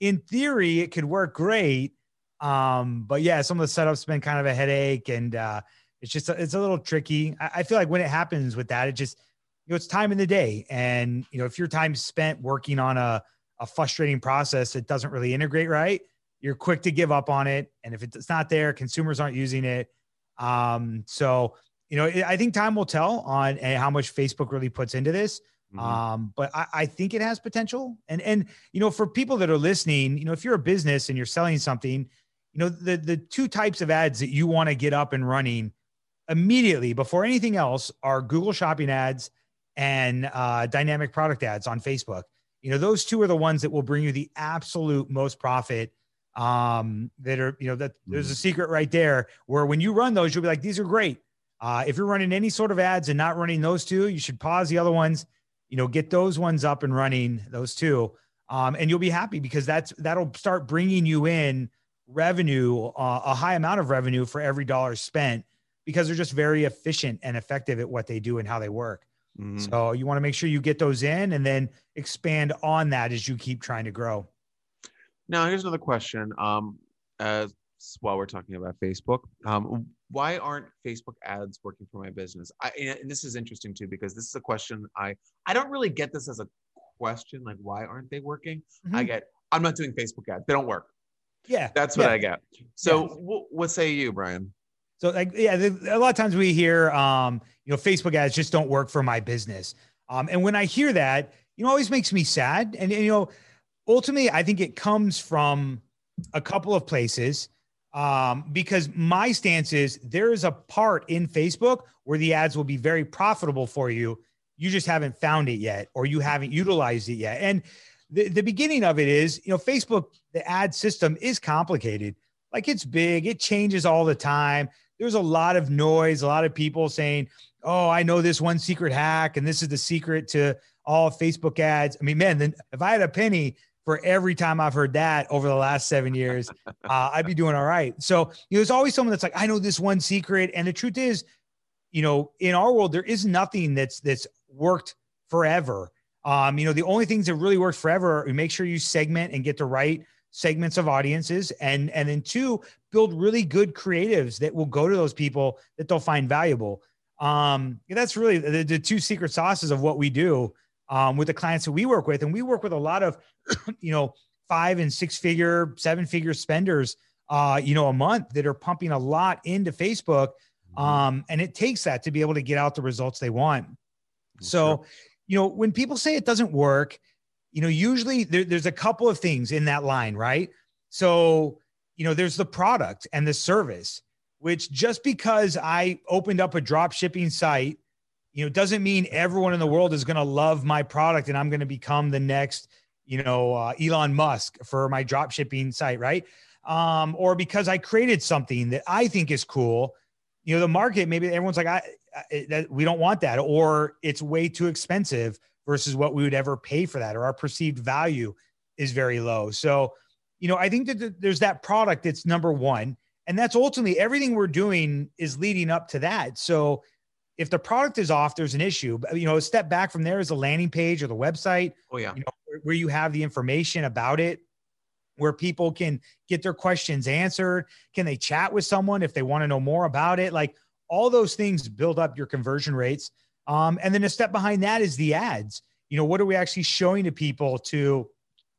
in theory it could work great. Um, but yeah, some of the setups been kind of a headache and uh it's just it's a little tricky. I, I feel like when it happens with that, it just you know, it's time in the day. And you know, if your time spent working on a a frustrating process that doesn't really integrate right, you're quick to give up on it. And if it's not there, consumers aren't using it. Um, so, you know, I think time will tell on eh, how much Facebook really puts into this. Mm-hmm. Um, but I, I, think it has potential. And and you know, for people that are listening, you know, if you're a business and you're selling something, you know, the the two types of ads that you want to get up and running immediately before anything else are Google Shopping ads and uh, dynamic product ads on Facebook. You know, those two are the ones that will bring you the absolute most profit um, that are, you know, that there's a mm. secret right there where when you run those, you'll be like, these are great. Uh, if you're running any sort of ads and not running those two, you should pause the other ones you know, get those ones up and running, those two, um, and you'll be happy because that's that'll start bringing you in revenue, uh, a high amount of revenue for every dollar spent because they're just very efficient and effective at what they do and how they work. Mm-hmm. So you want to make sure you get those in and then expand on that as you keep trying to grow. Now, here's another question. Um, as while we're talking about Facebook, um, why aren't Facebook ads working for my business? I, and this is interesting too because this is a question I I don't really get this as a question like why aren't they working? Mm-hmm. I get I'm not doing Facebook ads; they don't work. Yeah, that's what yeah. I get. So, yeah. w- what say you, Brian? So, like, yeah, a lot of times we hear, um, you know, Facebook ads just don't work for my business. Um, and when I hear that, you know, always makes me sad. And, and you know, ultimately, I think it comes from a couple of places um, because my stance is there is a part in Facebook where the ads will be very profitable for you. You just haven't found it yet, or you haven't utilized it yet. And the, the beginning of it is, you know, Facebook, the ad system is complicated. Like it's big, it changes all the time. There's a lot of noise, a lot of people saying, oh, I know this one secret hack, and this is the secret to all Facebook ads. I mean, man, then if I had a penny for every time I've heard that over the last seven years, uh, I'd be doing all right. So you know, there's always someone that's like, I know this one secret. And the truth is, you know, in our world, there is nothing that's that's worked forever. Um, you know, the only things that really work forever are make sure you segment and get the right segments of audiences and and then two build really good creatives that will go to those people that they'll find valuable um that's really the, the two secret sauces of what we do um, with the clients that we work with. And we work with a lot of, you know, five and six figure, seven figure spenders, uh, you know, a month that are pumping a lot into Facebook. Mm-hmm. Um, and it takes that to be able to get out the results they want. So, you know, when people say it doesn't work, you know, usually there, there's a couple of things in that line, right? So, you know, there's the product and the service, which just because I opened up a drop shipping site you know, doesn't mean everyone in the world is going to love my product and I'm going to become the next, you know, uh, Elon Musk for my drop shipping site, right? Um, or because I created something that I think is cool, you know, the market maybe everyone's like, I, I that we don't want that, or it's way too expensive versus what we would ever pay for that, or our perceived value is very low. So, you know, I think that there's that product that's number one, and that's ultimately everything we're doing is leading up to that. So if the product is off, there's an issue. But you know, a step back from there is a landing page or the website. Oh yeah, you know, where, where you have the information about it, where people can get their questions answered. Can they chat with someone if they want to know more about it? Like all those things build up your conversion rates. Um, and then a step behind that is the ads. You know, what are we actually showing to people to,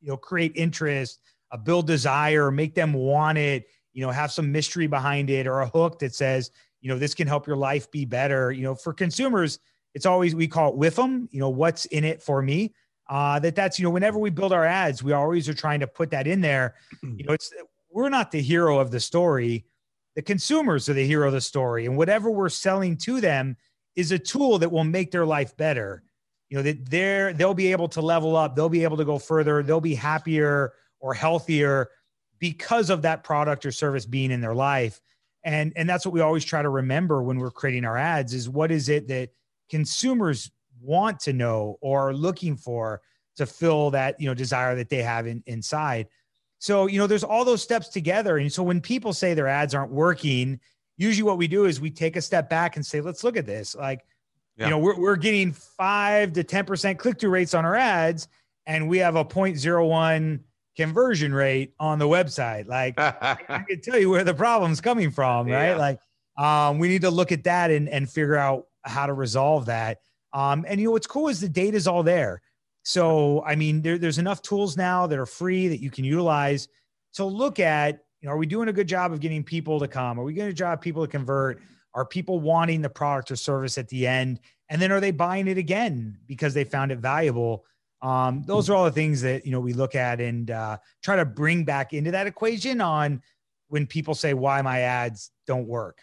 you know, create interest, uh, build desire, make them want it. You know, have some mystery behind it or a hook that says, you know this can help your life be better. You know for consumers it's always we call it with them you know what's in it for me. Uh that that's you know whenever we build our ads we always are trying to put that in there. You know it's we're not the hero of the story. The consumers are the hero of the story and whatever we're selling to them is a tool that will make their life better. You know that they're they'll be able to level up they'll be able to go further they'll be happier or healthier because of that product or service being in their life and and that's what we always try to remember when we're creating our ads is what is it that consumers want to know or are looking for to fill that you know desire that they have in, inside. So you know there's all those steps together. And so when people say their ads aren't working usually what we do is we take a step back and say let's look at this. Like yeah. you know we're, we're getting 5 to 10% click-through rates on our ads and we have a 0.01 conversion rate on the website. Like I can tell you where the problem's coming from, right? Yeah. Like um, we need to look at that and, and figure out how to resolve that. Um, and you know what's cool is the data is all there. So I mean, there, there's enough tools now that are free that you can utilize to look at. You know, are we doing a good job of getting people to come? Are we doing a job people to convert? Are people wanting the product or service at the end? And then are they buying it again because they found it valuable? Um, those are all the things that you know we look at and uh, try to bring back into that equation on when people say why my ads don't work.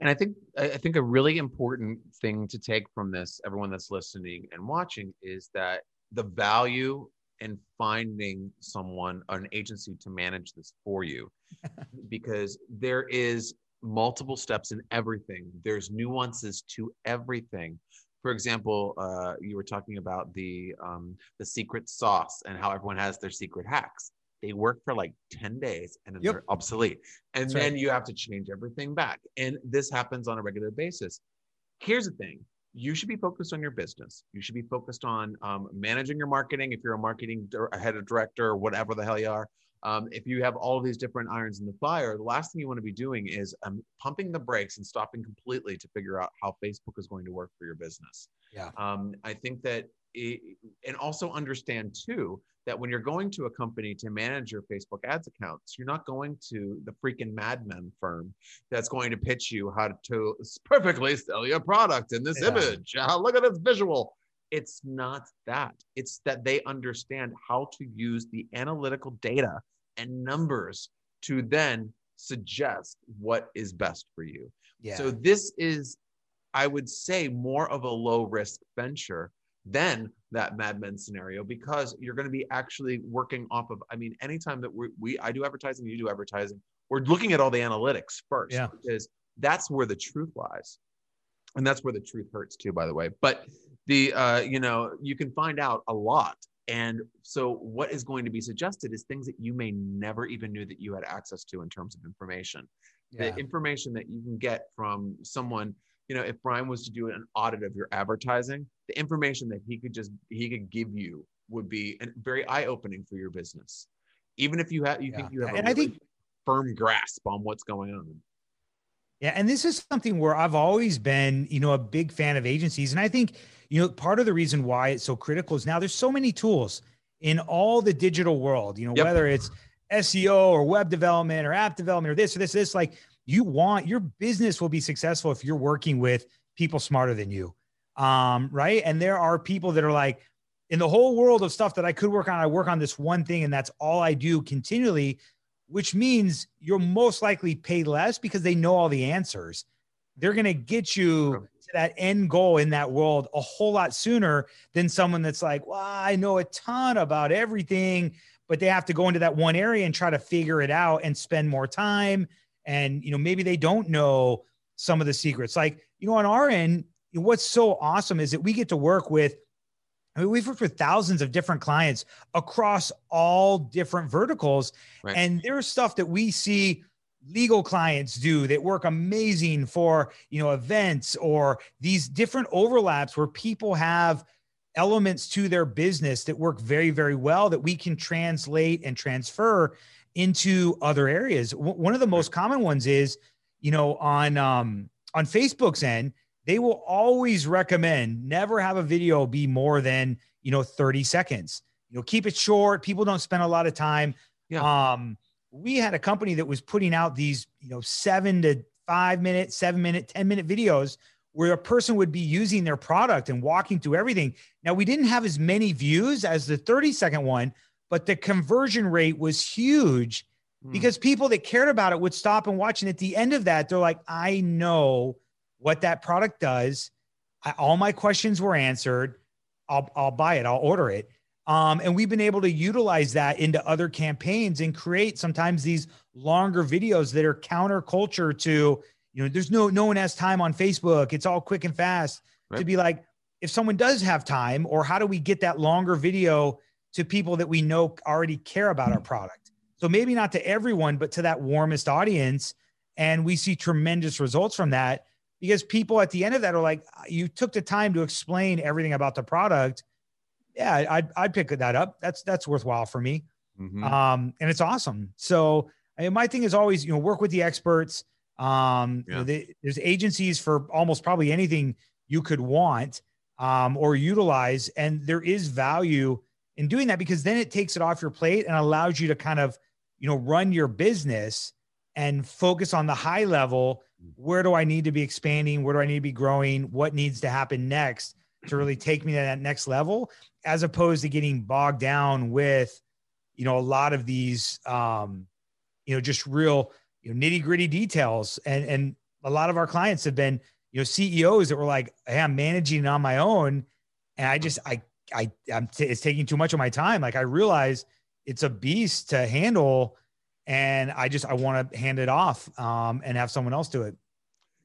And I think I think a really important thing to take from this, everyone that's listening and watching, is that the value in finding someone, an agency to manage this for you, because there is multiple steps in everything. There's nuances to everything for example, uh, you were talking about the um, the secret sauce and how everyone has their secret hacks. They work for like 10 days and then Yep. they're obsolete. And That's then right. you have to change everything back. And this happens on a regular basis. Here's the thing you should be focused on your business. You should be focused on um, managing your marketing if you're a marketing a head of director or whatever the hell you are. Um, if you have all of these different irons in the fire, the last thing you want to be doing is um, pumping the brakes and stopping completely to figure out how Facebook is going to work for your business. Yeah. Um, I think that, it, and also understand too that when you're going to a company to manage your Facebook ads accounts, you're not going to the freaking Mad Men firm that's going to pitch you how to perfectly sell your product in this Yeah. image. Uh, look at this visual. It's not that. It's that they understand how to use the analytical data and numbers to then suggest what is best for you. Yeah. So this is, I would say, more of a low risk venture than that Mad Men scenario because you're going to be actually working off of. I mean, anytime that we, we I do advertising, you do advertising, we're looking at all the analytics first Yeah. because that's where the truth lies, and that's where the truth hurts too. By the way, but the uh, you know you can find out a lot. And so, what is going to be suggested is things that you may never even knew that you had access to in terms of information yeah. the information that you can get from someone you know if brian was to do an audit of your advertising the information that he could just he could give you would be an- very eye-opening for your business even if you have you think you have a And I really think- firm grasp on what's going on Yeah, and this is something where I've always been, you know, a big fan of agencies, and I think, you know, part of the reason why it's so critical is now there's so many tools in all the digital world, you know, Yep. whether it's SEO or web development or app development or this or this, this, like you want your business will be successful if you're working with people smarter than you. Um, right. And there are people that are like, in the whole world of stuff that I could work on, I work on this one thing, and that's all I do continually, which means you're most likely pay less because they know all the answers. They're going to get you to that end goal in that world a whole lot sooner than someone that's like, well, I know a ton about everything, but they have to go into that one area and try to figure it out and spend more time. And, you know, maybe they don't know some of the secrets. Like, you know, on our end, what's so awesome is that we get to work with I mean, we've worked with thousands of different clients across all different verticals. Right. And there's stuff that we see legal clients do that work amazing for, you know, events or these different overlaps where people have elements to their business that work very, very well that we can translate and transfer into other areas. W- one of the most common ones is, you know, on um, on Facebook's end, they will always recommend never have a video be more than you know 30 seconds you know keep it short people don't spend a lot of time Yeah. um we had a company that was putting out these you know seven to five minute seven minute ten minute videos where a person would be using their product and walking through everything now we didn't have as many views as the 30 second one but the conversion rate was huge Hmm. because people that cared about it would stop and watch. And at the end of that, they're like, I know what that product does. I, all my questions were answered. I'll, I'll buy it. I'll order it. Um, and we've been able to utilize that into other campaigns and create sometimes these longer videos that are counterculture to, you know, there's no, no one has time on Facebook. It's all quick and fast to be like, if someone does have time, or how do we get that longer video to people that we know already care about our product? So maybe not to everyone, but to that warmest audience. And we see tremendous results from that because people at the end of that are like, you took the time to explain everything about the product. Yeah, I'd, I'd pick that up. That's, that's worthwhile for me. Mhm. Um, and it's awesome. So I mean, my thing is always, you know, work with the experts. Um, you know, Yeah. the- there's agencies for almost probably anything you could want um, or utilize. And there is value in doing that because then it takes it off your plate and allows you to kind of, you know, run your business and focus on the high level. Where do I need to be expanding? Where do I need to be growing? What needs to happen next to really take me to that next level, as opposed to getting bogged down with, you know, a lot of these, um, you know, just real, you know, nitty gritty details. And and a lot of our clients have been, you know, CEOs that were like, "Hey, I'm managing on my own," and I just, I, I, I'm, t- it's taking too much of my time. Like I realize it's a beast to handle, and I just, I want to hand it off, um, and have someone else do it.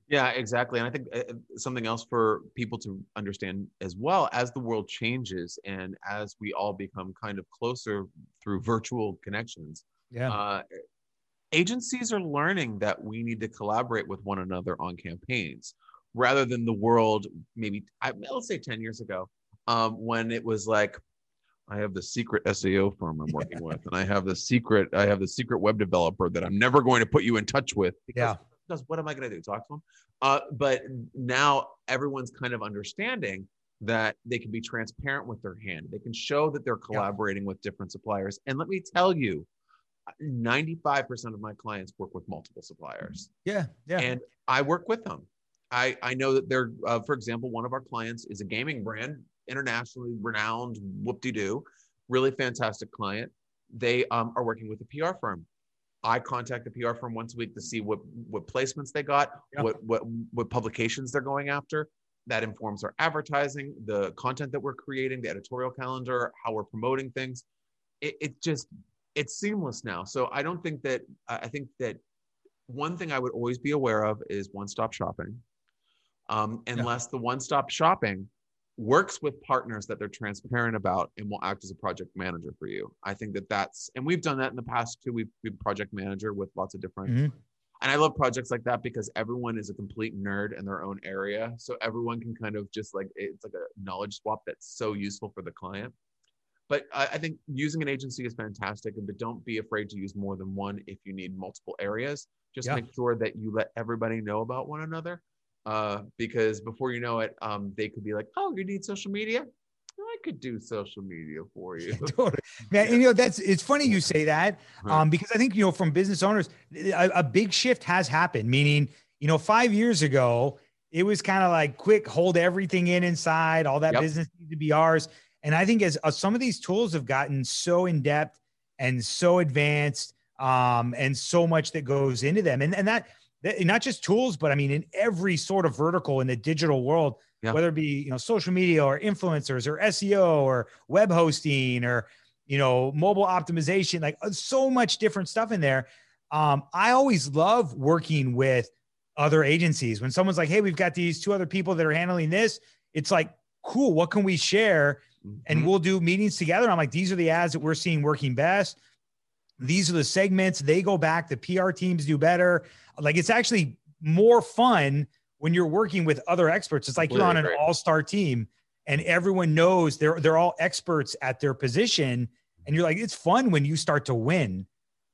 Yeah, exactly. And I think uh, something else for people to understand as well as the world changes and as we all become kind of closer through virtual connections. Yeah. Uh, agencies are learning that we need to collaborate with one another on campaigns rather than the world maybe I, let's say 10 years ago um, when it was like I have the secret SEO firm I'm working with, and I have the secret, I have the secret web developer that I'm never going to put you in touch with because, yeah. because what am I going to do? Talk to them? Uh, but now everyone's kind of understanding that they can be transparent with their hand. They can show that they're collaborating yeah. with different suppliers. And let me tell you, 95% of my clients work with multiple suppliers. Yeah. Yeah. And I work with them. I, I know that they're, uh, for example, one of our clients is a gaming brand, internationally renowned, whoop de doo, really fantastic client. They um, are working with a PR firm. I contact the PR firm once a week to see what what placements they got, yeah. what what what publications they're going after. That informs our advertising, the content that we're creating, the editorial calendar, how we're promoting things. It, it just it's seamless now. So I don't think that I think that one thing I would always be aware of is one stop shopping. Um, unless yeah. the one stop shopping works with partners that they're transparent about and will act as a project manager for you. I think that that's, and we've done that in the past too. We've been project manager with lots of different, mm-hmm. and I love projects like that because everyone is a complete nerd in their own area. So everyone can kind of just like, it's like a knowledge swap that's so useful for the client. But I, I think using an agency is fantastic, and but don't be afraid to use more than one if you need multiple areas. Just yeah. make sure that you let everybody know about one another, uh, because before you know it, um, they could be like, "Oh, you need social media." I could do social media for you. totally. Man, yeah. and, you know, that's it's funny you say that um, because I think, you know, from business owners, a, a, big shift has happened. Meaning, you know, five years ago, it was kind of like quick, hold everything in inside, all that yep. business needs to be ours. And I think as uh, some of these tools have gotten so in depth and so advanced, um, and so much that goes into them, and and that not just tools, but I mean in every sort of vertical in the digital world, yeah. whether it be you know social media or influencers or SEO or web hosting or you know mobile optimization, like uh, so much different stuff in there. Um, I always love working with other agencies when someone's like, "Hey, we've got these two other people that are handling this." It's like, cool. What can we share? and mm-hmm. we'll do meetings together. I'm like, these are the ads that we're seeing working best. These are the segments. They go back. The PR teams do better. Like it's actually more fun when you're working with other experts. It's like you're on an all-star team and everyone knows they're they're all experts at their position. And you're like, it's fun when you start to win.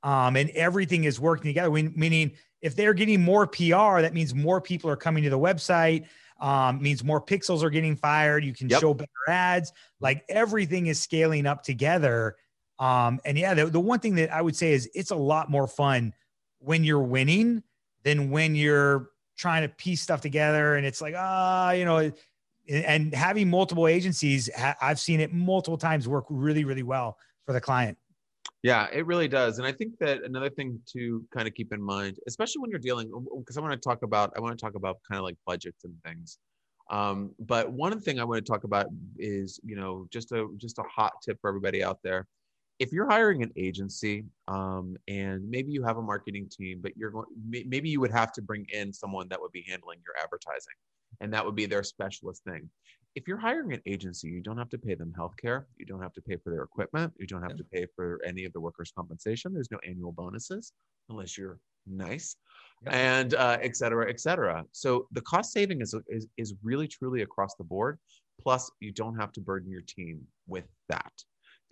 Um, and everything is working together. meaning if they're getting more PR, that means more people are coming to the website um, means more pixels are getting fired. You can yep. show better ads. Like everything is scaling up together. Um, and yeah, the, the one thing that I would say is it's a lot more fun when you're winning than when you're trying to piece stuff together. And it's like, ah, you know, and having multiple agencies, I've seen it multiple times work really, really well for the client. Yeah, it really does. And I think that another thing to kind of keep in mind, especially when you're dealing, because I want to talk about, I want to talk about kind of like budgets and things. Um, but one thing I want to talk about is, you know, just a just a hot tip for everybody out there. If you're hiring an agency um, and maybe you have a marketing team, but you're going, maybe you would have to bring in someone that would be handling your advertising, and that would be their specialist thing if you're hiring an agency, you don't have to pay them health care. You don't have to pay for their equipment. You don't have to pay for any of the workers' compensation. There's no annual bonuses unless you're nice and uh, et cetera, et cetera. So the cost saving is, is, is really truly across the board. Plus, you don't have to burden your team with that.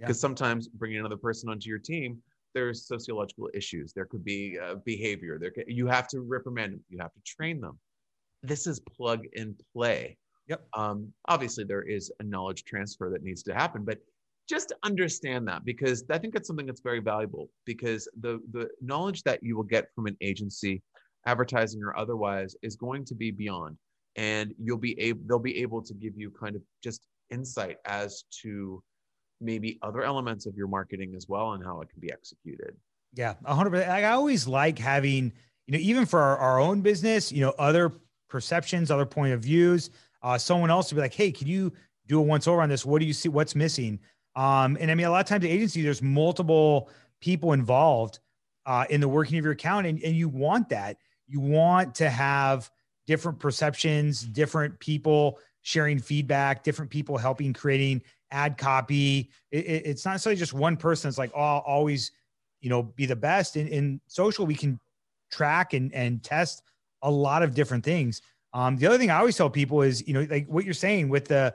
Because yeah. sometimes bringing another person onto your team, there's sociological issues. There could be uh, behavior. There could, you have to reprimand them. You have to train them. This is plug and play Yep. Um, obviously, there is a knowledge transfer that needs to happen, but just understand that because I think that's something that's very valuable because the the knowledge that you will get from an agency, advertising or otherwise, is going to be beyond, and you'll be able they'll be able to give you kind of just insight as to maybe other elements of your marketing as well and how it can be executed. Yeah, 100%. I always like having, you know, even for our, our own business, you know, other perceptions, other point of views uh, someone else to be like, hey, can you do a once over on this? What do you see? What's missing? Um, and I mean, a lot of times the agency, there's multiple people involved uh, in the working of your account, and, and you want that. You want to have different perceptions, different people sharing feedback, different people helping creating ad copy. It, it, it's not necessarily just one person. It's like, oh, always, you know, be the best. In, in social, we can track and, and test a lot of different things. Um, the other thing I always tell people is, you know, like what you're saying with the,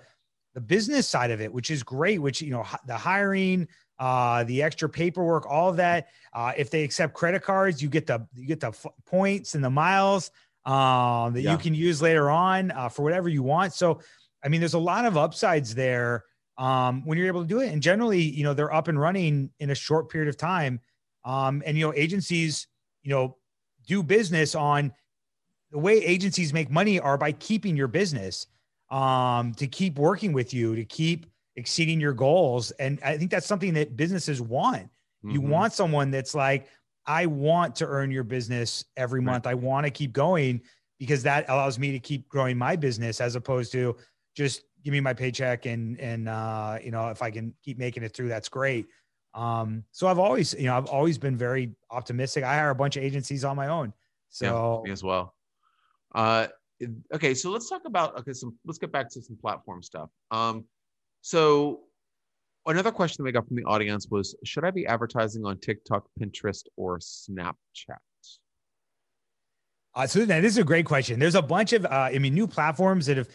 the business side of it, which is great, which, you know, the hiring, uh, the extra paperwork, all of that. Uh, if they accept credit cards, you get the, you get the f- points and the miles um, that yeah. you can use later on uh, for whatever you want. So, I mean, there's a lot of upsides there um, when you're able to do it. And generally, you know, they're up and running in a short period of time. Um, and, you know, agencies, you know, do business on the way agencies make money are by keeping your business, um, to keep working with you, to keep exceeding your goals. And I think that's something that businesses want. Mm-hmm. You want someone that's like, I want to earn your business every right. month. I want to keep going because that allows me to keep growing my business as opposed to just give me my paycheck and and uh, you know if I can keep making it through, that's great. Um, so I've always you know I've always been very optimistic. I hire a bunch of agencies on my own. So yeah, as well. Uh, okay, so let's talk about okay. Some let's get back to some platform stuff. Um, so another question that we got from the audience was: Should I be advertising on TikTok, Pinterest, or Snapchat? Uh, so this is a great question. There's a bunch of, uh, I mean, new platforms that have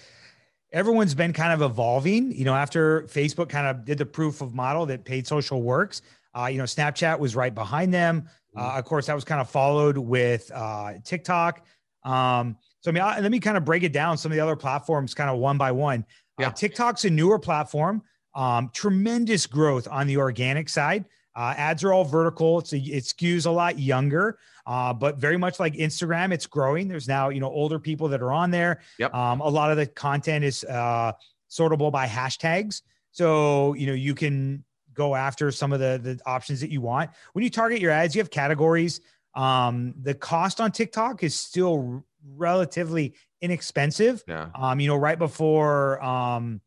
everyone's been kind of evolving. You know, after Facebook kind of did the proof of model that paid social works, uh, you know, Snapchat was right behind them. Uh, mm-hmm. of course, that was kind of followed with uh, TikTok. Um, so I mean, I, let me kind of break it down. Some of the other platforms, kind of one by one. Uh, yeah. TikTok's a newer platform. Um, tremendous growth on the organic side. Uh, ads are all vertical. It's a, it skews a lot younger, uh, but very much like Instagram, it's growing. There's now you know older people that are on there. Yep. Um, a lot of the content is uh, sortable by hashtags, so you know you can go after some of the the options that you want. When you target your ads, you have categories. Um, the cost on TikTok is still relatively inexpensive. Yeah. Um, you know, right before um,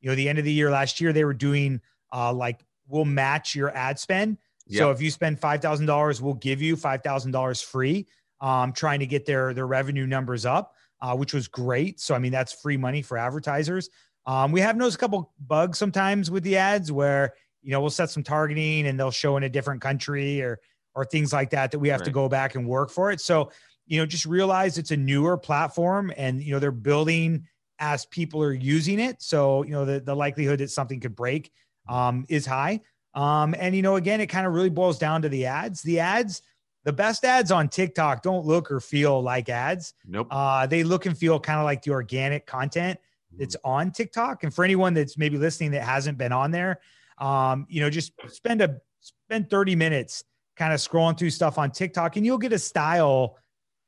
you know the end of the year last year, they were doing uh like will match your ad spend. Yep. So if you spend five thousand dollars, we'll give you five thousand dollars free. Um, trying to get their their revenue numbers up, uh, which was great. So I mean that's free money for advertisers. Um, we have noticed a couple bugs sometimes with the ads where you know we'll set some targeting and they'll show in a different country or or things like that that we have right. to go back and work for it. So you know just realize it's a newer platform and you know they're building as people are using it. So you know the the likelihood that something could break um, is high. Um, and you know, again, it kind of really boils down to the ads. The ads, the best ads on TikTok don't look or feel like ads. Nope. Uh, they look and feel kind of like the organic content mm-hmm. that's on TikTok. And for anyone that's maybe listening that hasn't been on there, um, you know, just spend a spend 30 minutes kind of scrolling through stuff on TikTok and you'll get a style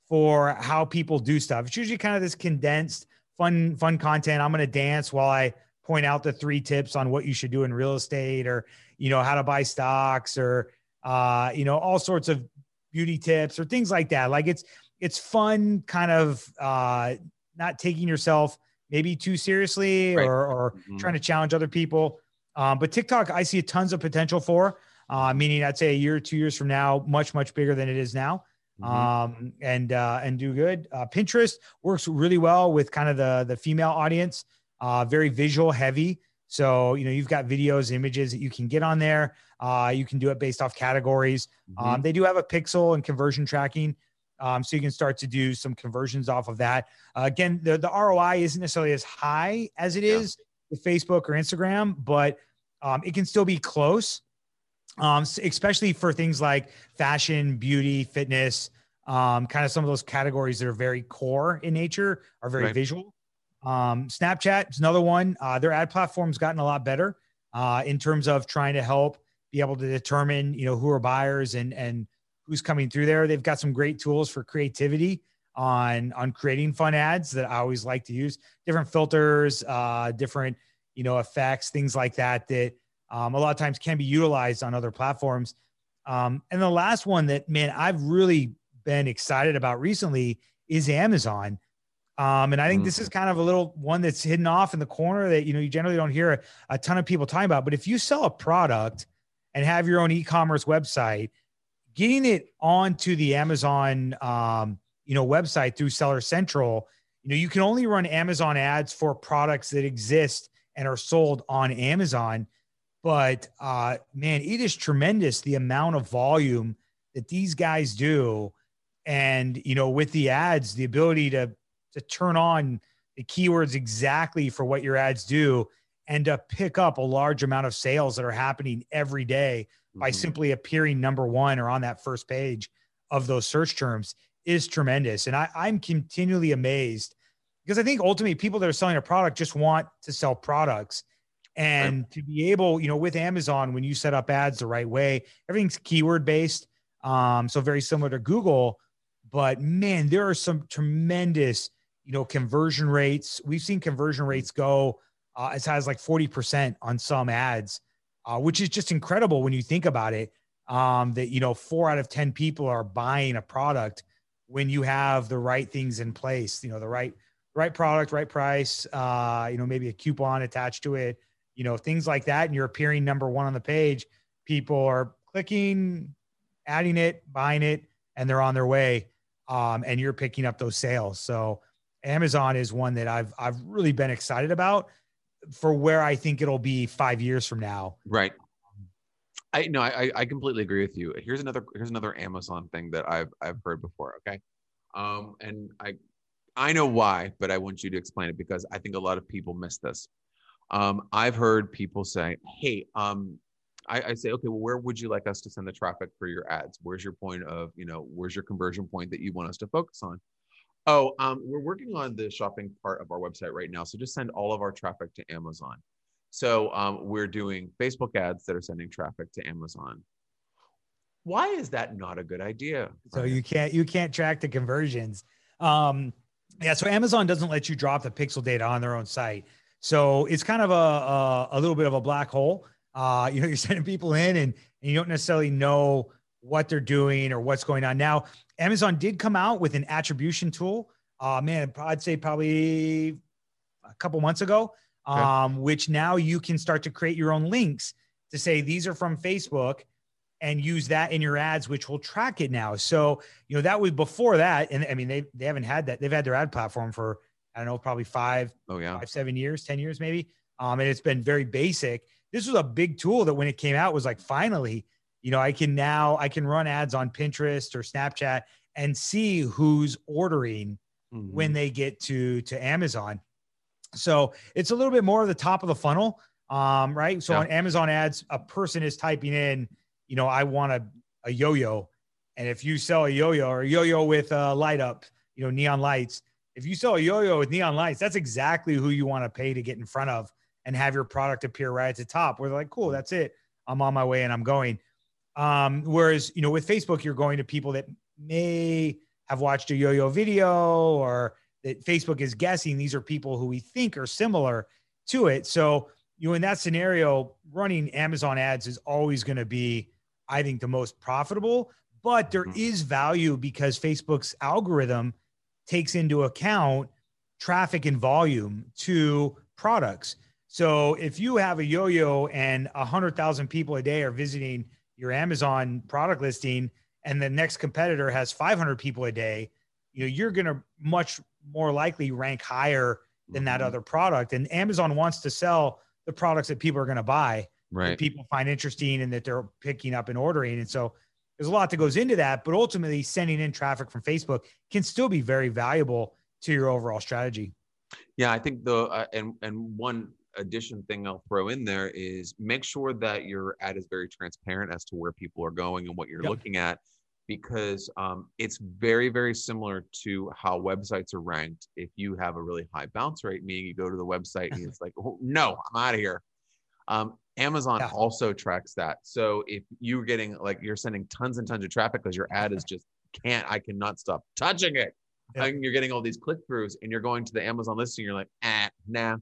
for how people do stuff. It's usually kind of this condensed, fun, fun content. I'm gonna dance while I point out the three tips on what you should do in real estate or you know how to buy stocks or uh, you know all sorts of beauty tips or things like that like it's it's fun kind of uh, not taking yourself maybe too seriously right. or, or mm-hmm. trying to challenge other people um, but tiktok i see tons of potential for uh, meaning i'd say a year or two years from now much much bigger than it is now mm-hmm. um, and uh, and do good uh, pinterest works really well with kind of the the female audience uh, very visual heavy. So, you know, you've got videos, images that you can get on there. Uh, you can do it based off categories. Mm-hmm. Um, they do have a pixel and conversion tracking. Um, so you can start to do some conversions off of that. Uh, again, the, the ROI isn't necessarily as high as it is yeah. with Facebook or Instagram, but um, it can still be close, um, especially for things like fashion, beauty, fitness, um, kind of some of those categories that are very core in nature, are very right. visual. Um, Snapchat is another one. Uh, their ad platform's gotten a lot better uh, in terms of trying to help be able to determine, you know, who are buyers and and who's coming through there. They've got some great tools for creativity on on creating fun ads that I always like to use. Different filters, uh, different you know effects, things like that that um, a lot of times can be utilized on other platforms. Um, and the last one that man I've really been excited about recently is Amazon. Um, and I think mm-hmm. this is kind of a little one that's hidden off in the corner that you know you generally don't hear a, a ton of people talking about. But if you sell a product and have your own e-commerce website, getting it onto the Amazon um, you know website through Seller Central you know, you can only run Amazon ads for products that exist and are sold on Amazon. But uh, man, it is tremendous the amount of volume that these guys do. And, you know, with the ads, the ability to, to turn on the keywords exactly for what your ads do and to pick up a large amount of sales that are happening every day mm-hmm. by simply appearing number one or on that first page of those search terms is tremendous. And I, I'm continually amazed because I think ultimately people that are selling a product just want to sell products. And right. to be able, you know, with Amazon, when you set up ads the right way, everything's keyword based. Um, so very similar to Google. But man, there are some tremendous, you know, conversion rates. We've seen conversion rates go uh, as high as like 40% on some ads, uh, which is just incredible when you think about it. Um, that, you know, four out of 10 people are buying a product when you have the right things in place, you know, the right, right product, right price, uh, you know, maybe a coupon attached to it, you know, things like that. And you're appearing number one on the page. People are clicking, adding it, buying it, and they're on their way. Um, and you're picking up those sales. So Amazon is one that I've I've really been excited about for where I think it'll be five years from now. Right. I no, I I completely agree with you. Here's another here's another Amazon thing that I've I've heard before. Okay, um, and I I know why, but I want you to explain it because I think a lot of people miss this. Um, I've heard people say, "Hey, um, I, I say, okay, well, where would you like us to send the traffic for your ads? Where's your point of, you know, where's your conversion point that you want us to focus on?" Oh, um, we're working on the shopping part of our website right now. So just send all of our traffic to Amazon. So um, we're doing Facebook ads that are sending traffic to Amazon. Why is that not a good idea? So you can't you can't track the conversions. Um, yeah, so Amazon doesn't let you drop the pixel data on their own site. So it's kind of a a, a little bit of a black hole. Uh, you know, you're sending people in and, and you don't necessarily know what they're doing or what's going on. Now, Amazon did come out with an attribution tool. Uh, man, I'd say probably a couple months ago, okay. um, which now you can start to create your own links to say these are from Facebook and use that in your ads, which will track it now. So, you know, that was before that. And I mean, they, they haven't had that. They've had their ad platform for, I don't know, probably five, oh, yeah. five, seven years, 10 years, maybe. Um, and it's been very basic. This was a big tool that when it came out was like, finally, you know, I can now I can run ads on Pinterest or Snapchat and see who's ordering mm-hmm. when they get to to Amazon. So it's a little bit more of the top of the funnel, um, right? So yeah. on Amazon ads, a person is typing in, you know, I want a, a yo-yo, and if you sell a yo-yo or a yo-yo with a light up, you know, neon lights. If you sell a yo-yo with neon lights, that's exactly who you want to pay to get in front of and have your product appear right at the top. Where they're like, cool, that's it. I'm on my way and I'm going. Um, whereas, you know, with Facebook, you're going to people that may have watched a yo-yo video or that Facebook is guessing these are people who we think are similar to it. So, you know, in that scenario, running Amazon ads is always going to be, I think, the most profitable. But there mm-hmm. is value because Facebook's algorithm takes into account traffic and volume to products. So if you have a yo-yo and a hundred thousand people a day are visiting your Amazon product listing and the next competitor has 500 people a day, you know, you're going to much more likely rank higher than that mm-hmm. other product. And Amazon wants to sell the products that people are going to buy, right? people find interesting and that they're picking up and ordering. And so there's a lot that goes into that, but ultimately sending in traffic from Facebook can still be very valuable to your overall strategy. Yeah, I think the uh, and and one addition thing I'll throw in there is make sure that your ad is very transparent as to where people are going and what you're yep. looking at because um, it's very very similar to how websites are ranked if you have a really high bounce rate meaning you go to the website and it's like oh, no i'm out of here um, amazon yeah. also tracks that so if you're getting like you're sending tons and tons of traffic because your ad is just can't i cannot stop touching it yep. and you're getting all these click throughs and you're going to the amazon listing you're like ah nah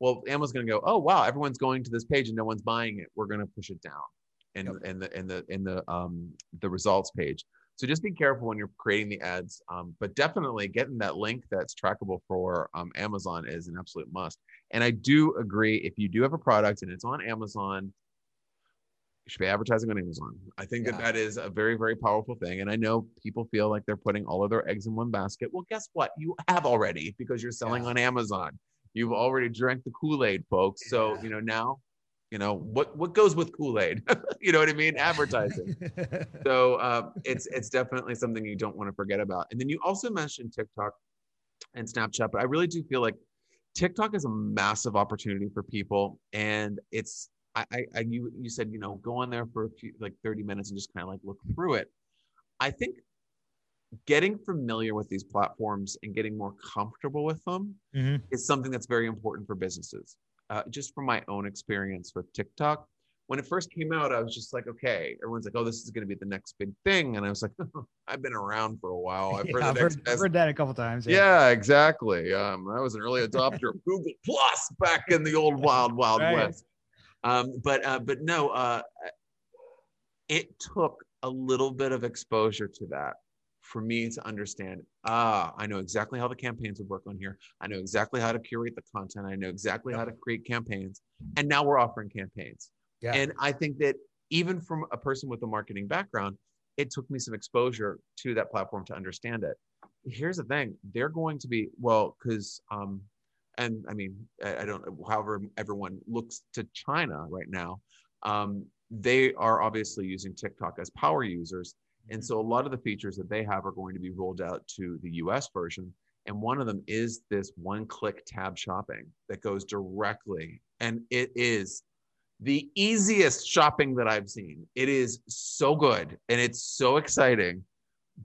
well, Amazon's going to go, oh wow, everyone's going to this page and no one's buying it. We're going to push it down in, yep. in the in the in the um the results page. So just be careful when you're creating the ads. Um, but definitely getting that link that's trackable for um, Amazon is an absolute must. And I do agree if you do have a product and it's on Amazon, you should be advertising on Amazon. I think Yeah. that that is a very, very powerful thing. And I know people feel like they're putting all of their eggs in one basket. Well, guess what? You have already because you're selling Yeah. on Amazon. You've already drank the Kool Aid, folks. So Yeah. you know now, you know what what goes with Kool Aid. you know what I mean? Advertising. so uh, it's it's definitely something you don't want to forget about. And then you also mentioned TikTok and Snapchat, but I really do feel like TikTok is a massive opportunity for people, and it's I, I, I you you said you know go on there for a few like 30 minutes and just kind of like look through it. I think getting familiar with these platforms and getting more comfortable with them Mhm. is something that's very important for businesses. Uh, just from my own experience with TikTok, when it first came out, I was just like, okay, everyone's like, oh, this is going to be the next big thing, and I was like, I've been around for a while. I've Yeah, heard I've, heard, I've heard that a couple times. yeah, exactly. Um, I was an early adopter of Google Plus back in the old wild, wild Right. west. Um, but uh, but no, uh, it took a little bit of exposure to that for me to understand. Ah, I know exactly how the campaigns would work on here. I know exactly how to curate the content. I know exactly how to create campaigns. And now we're offering campaigns. Yeah. And I think that even from a person with a marketing background, it took me some exposure to that platform to understand it here's the thing they're going to be well because um and i mean I, I don't however everyone looks to china right now um they are obviously using tiktok as power users and so a lot of the features that they have are going to be rolled out to the us version and one of them is this one click tab shopping that goes directly and it is the easiest shopping that i've seen it is so good and it's so exciting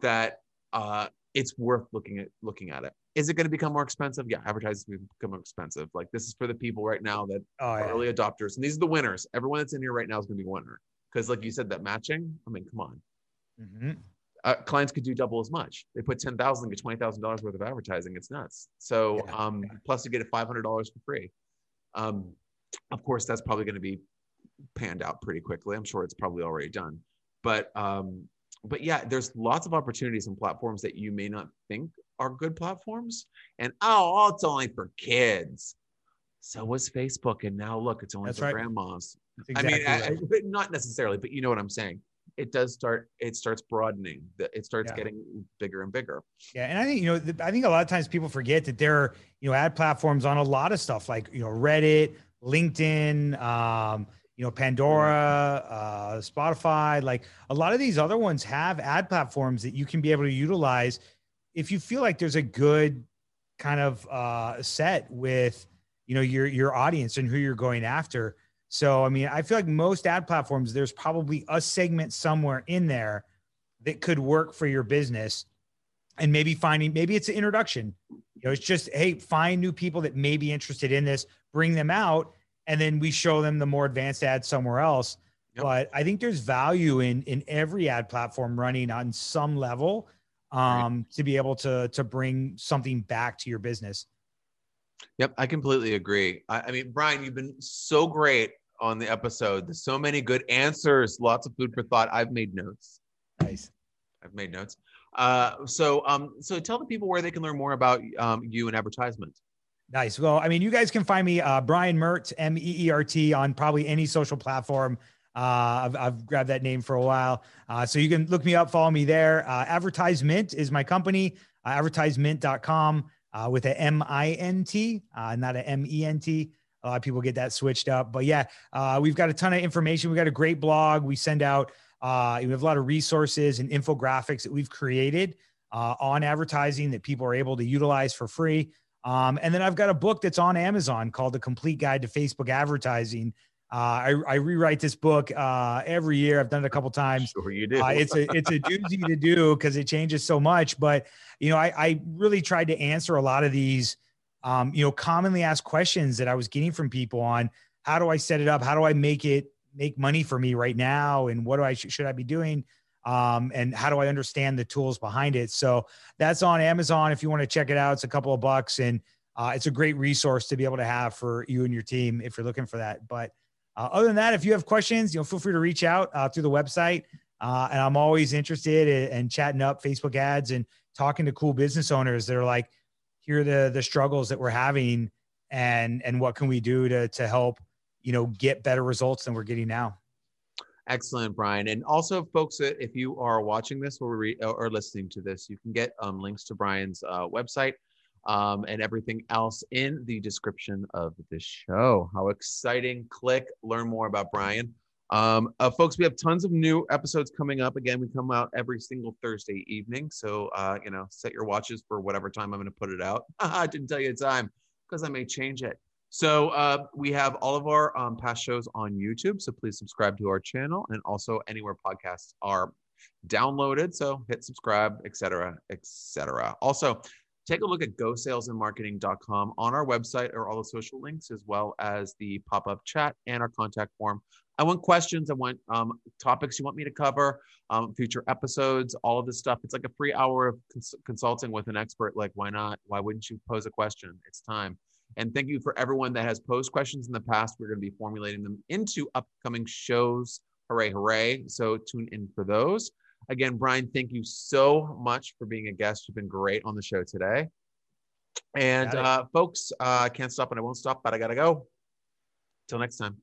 that uh it's worth looking at looking at it. Is it going to become more expensive? Yeah, advertising will become more expensive. Like this is for the people right now that Oh, are yeah. early adopters, and these are the winners. Everyone that's in here right now is going to be a winner because, like you said, that matching. I mean, come on, Mhm. uh, clients could do double as much. They put ten thousand, get twenty thousand dollars worth of advertising. It's nuts. So, Yeah. um, plus you get it five hundred dollars for free. Um, of course, that's probably going to be panned out pretty quickly. I'm sure it's probably already done, but um, but yeah, there's lots of opportunities and platforms that you may not think are good platforms. And oh, it's only for kids. So was Facebook, and now look, it's only That's for right. grandmas. That's I mean, exactly I- I- not necessarily, but you know what I'm saying. It does start. It starts broadening. It starts Yeah. getting bigger and bigger. Yeah, and I think you know, I think a lot of times people forget that there are you know ad platforms on a lot of stuff like you know Reddit, LinkedIn, um, you know Pandora, uh, Spotify. Like a lot of these other ones have ad platforms that you can be able to utilize if you feel like there's a good kind of uh, set with you know your your audience and who you're going after. So I mean, I feel like most ad platforms, there's probably a segment somewhere in there that could work for your business and maybe finding maybe it's an introduction you know it's just hey find new people that may be interested in this bring them out and then we show them the more advanced ads somewhere else Yep. but i think there's value in in every ad platform running on some level um to be able to to bring something back to your business Yep, I completely agree. I, I mean, Brian, you've been so great on the episode. There's so many good answers, lots of food for thought. I've made notes. nice I've made notes. Uh, so, um, so tell the people where they can learn more about um, you and AdvertiseMint. Nice. Well, I mean, you guys can find me, uh, Brian Meert, M E E R T, on probably any social platform. Uh, I've, I've grabbed that name for a while. Uh, so you can look me up, follow me there. Uh, AdvertiseMint is my company, uh, advertisemint.com uh, with a M I N T, uh, not a M E N T. A lot of people get that switched up. But yeah, uh, we've got a ton of information. We've got a great blog. We send out, uh, we have a lot of resources and infographics that we've created uh, on advertising that people are able to utilize for free. Um, and then I've got a book that's on Amazon called The Complete Guide to Facebook Advertising. Uh, I, I rewrite this book uh, every year. I've done it a couple times. Sure, you do. Uh, it's a it's a doozy to do because it changes so much. But you know, I, I really tried to answer a lot of these, um, you know, commonly asked questions that I was getting from people on how do I set it up? How do I make it make money for me right now? And what do I should I be doing? Um, and how do I understand the tools behind it? So that's on Amazon if you want to check it out. It's a couple of bucks and uh, it's a great resource to be able to have for you and your team if you're looking for that. But uh, other than that, if you have questions, you know, feel free to reach out uh, through the website. Uh, and I'm always interested in, in chatting up Facebook ads and talking to cool business owners that are like, here are the the struggles that we're having, and and what can we do to to help, you know, get better results than we're getting now. Excellent, Brian. And also, folks, uh, if you are watching this or, re- or listening to this, you can get um, links to Brian's uh, website um, and everything else in the description of this show. How exciting! Click, learn more about Brian. Um, uh, folks, we have tons of new episodes coming up. Again, we come out every single Thursday evening. So, uh, you know, set your watches for whatever time I'm going to put it out. I didn't tell you a time because I may change it. So uh, we have all of our um, past shows on YouTube. So please subscribe to our channel and also anywhere podcasts are downloaded. So hit subscribe, etc., etc. Also, take a look at gosalesandmarketing.com on our website or all the social links as well as the pop-up chat and our contact form. I want questions. I want um, topics you want me to cover, um, future episodes, all of this stuff. It's like a free hour of cons- consulting with an expert. Like, why not? Why wouldn't you pose a question? It's time. And thank you for everyone that has posed questions in the past. We're going to be formulating them into upcoming shows. Hooray, hooray. So tune in for those. Again, Brian, thank you so much for being a guest. You've been great on the show today. And uh, folks, uh, I can't stop and I won't stop, but I got to go. Till next time.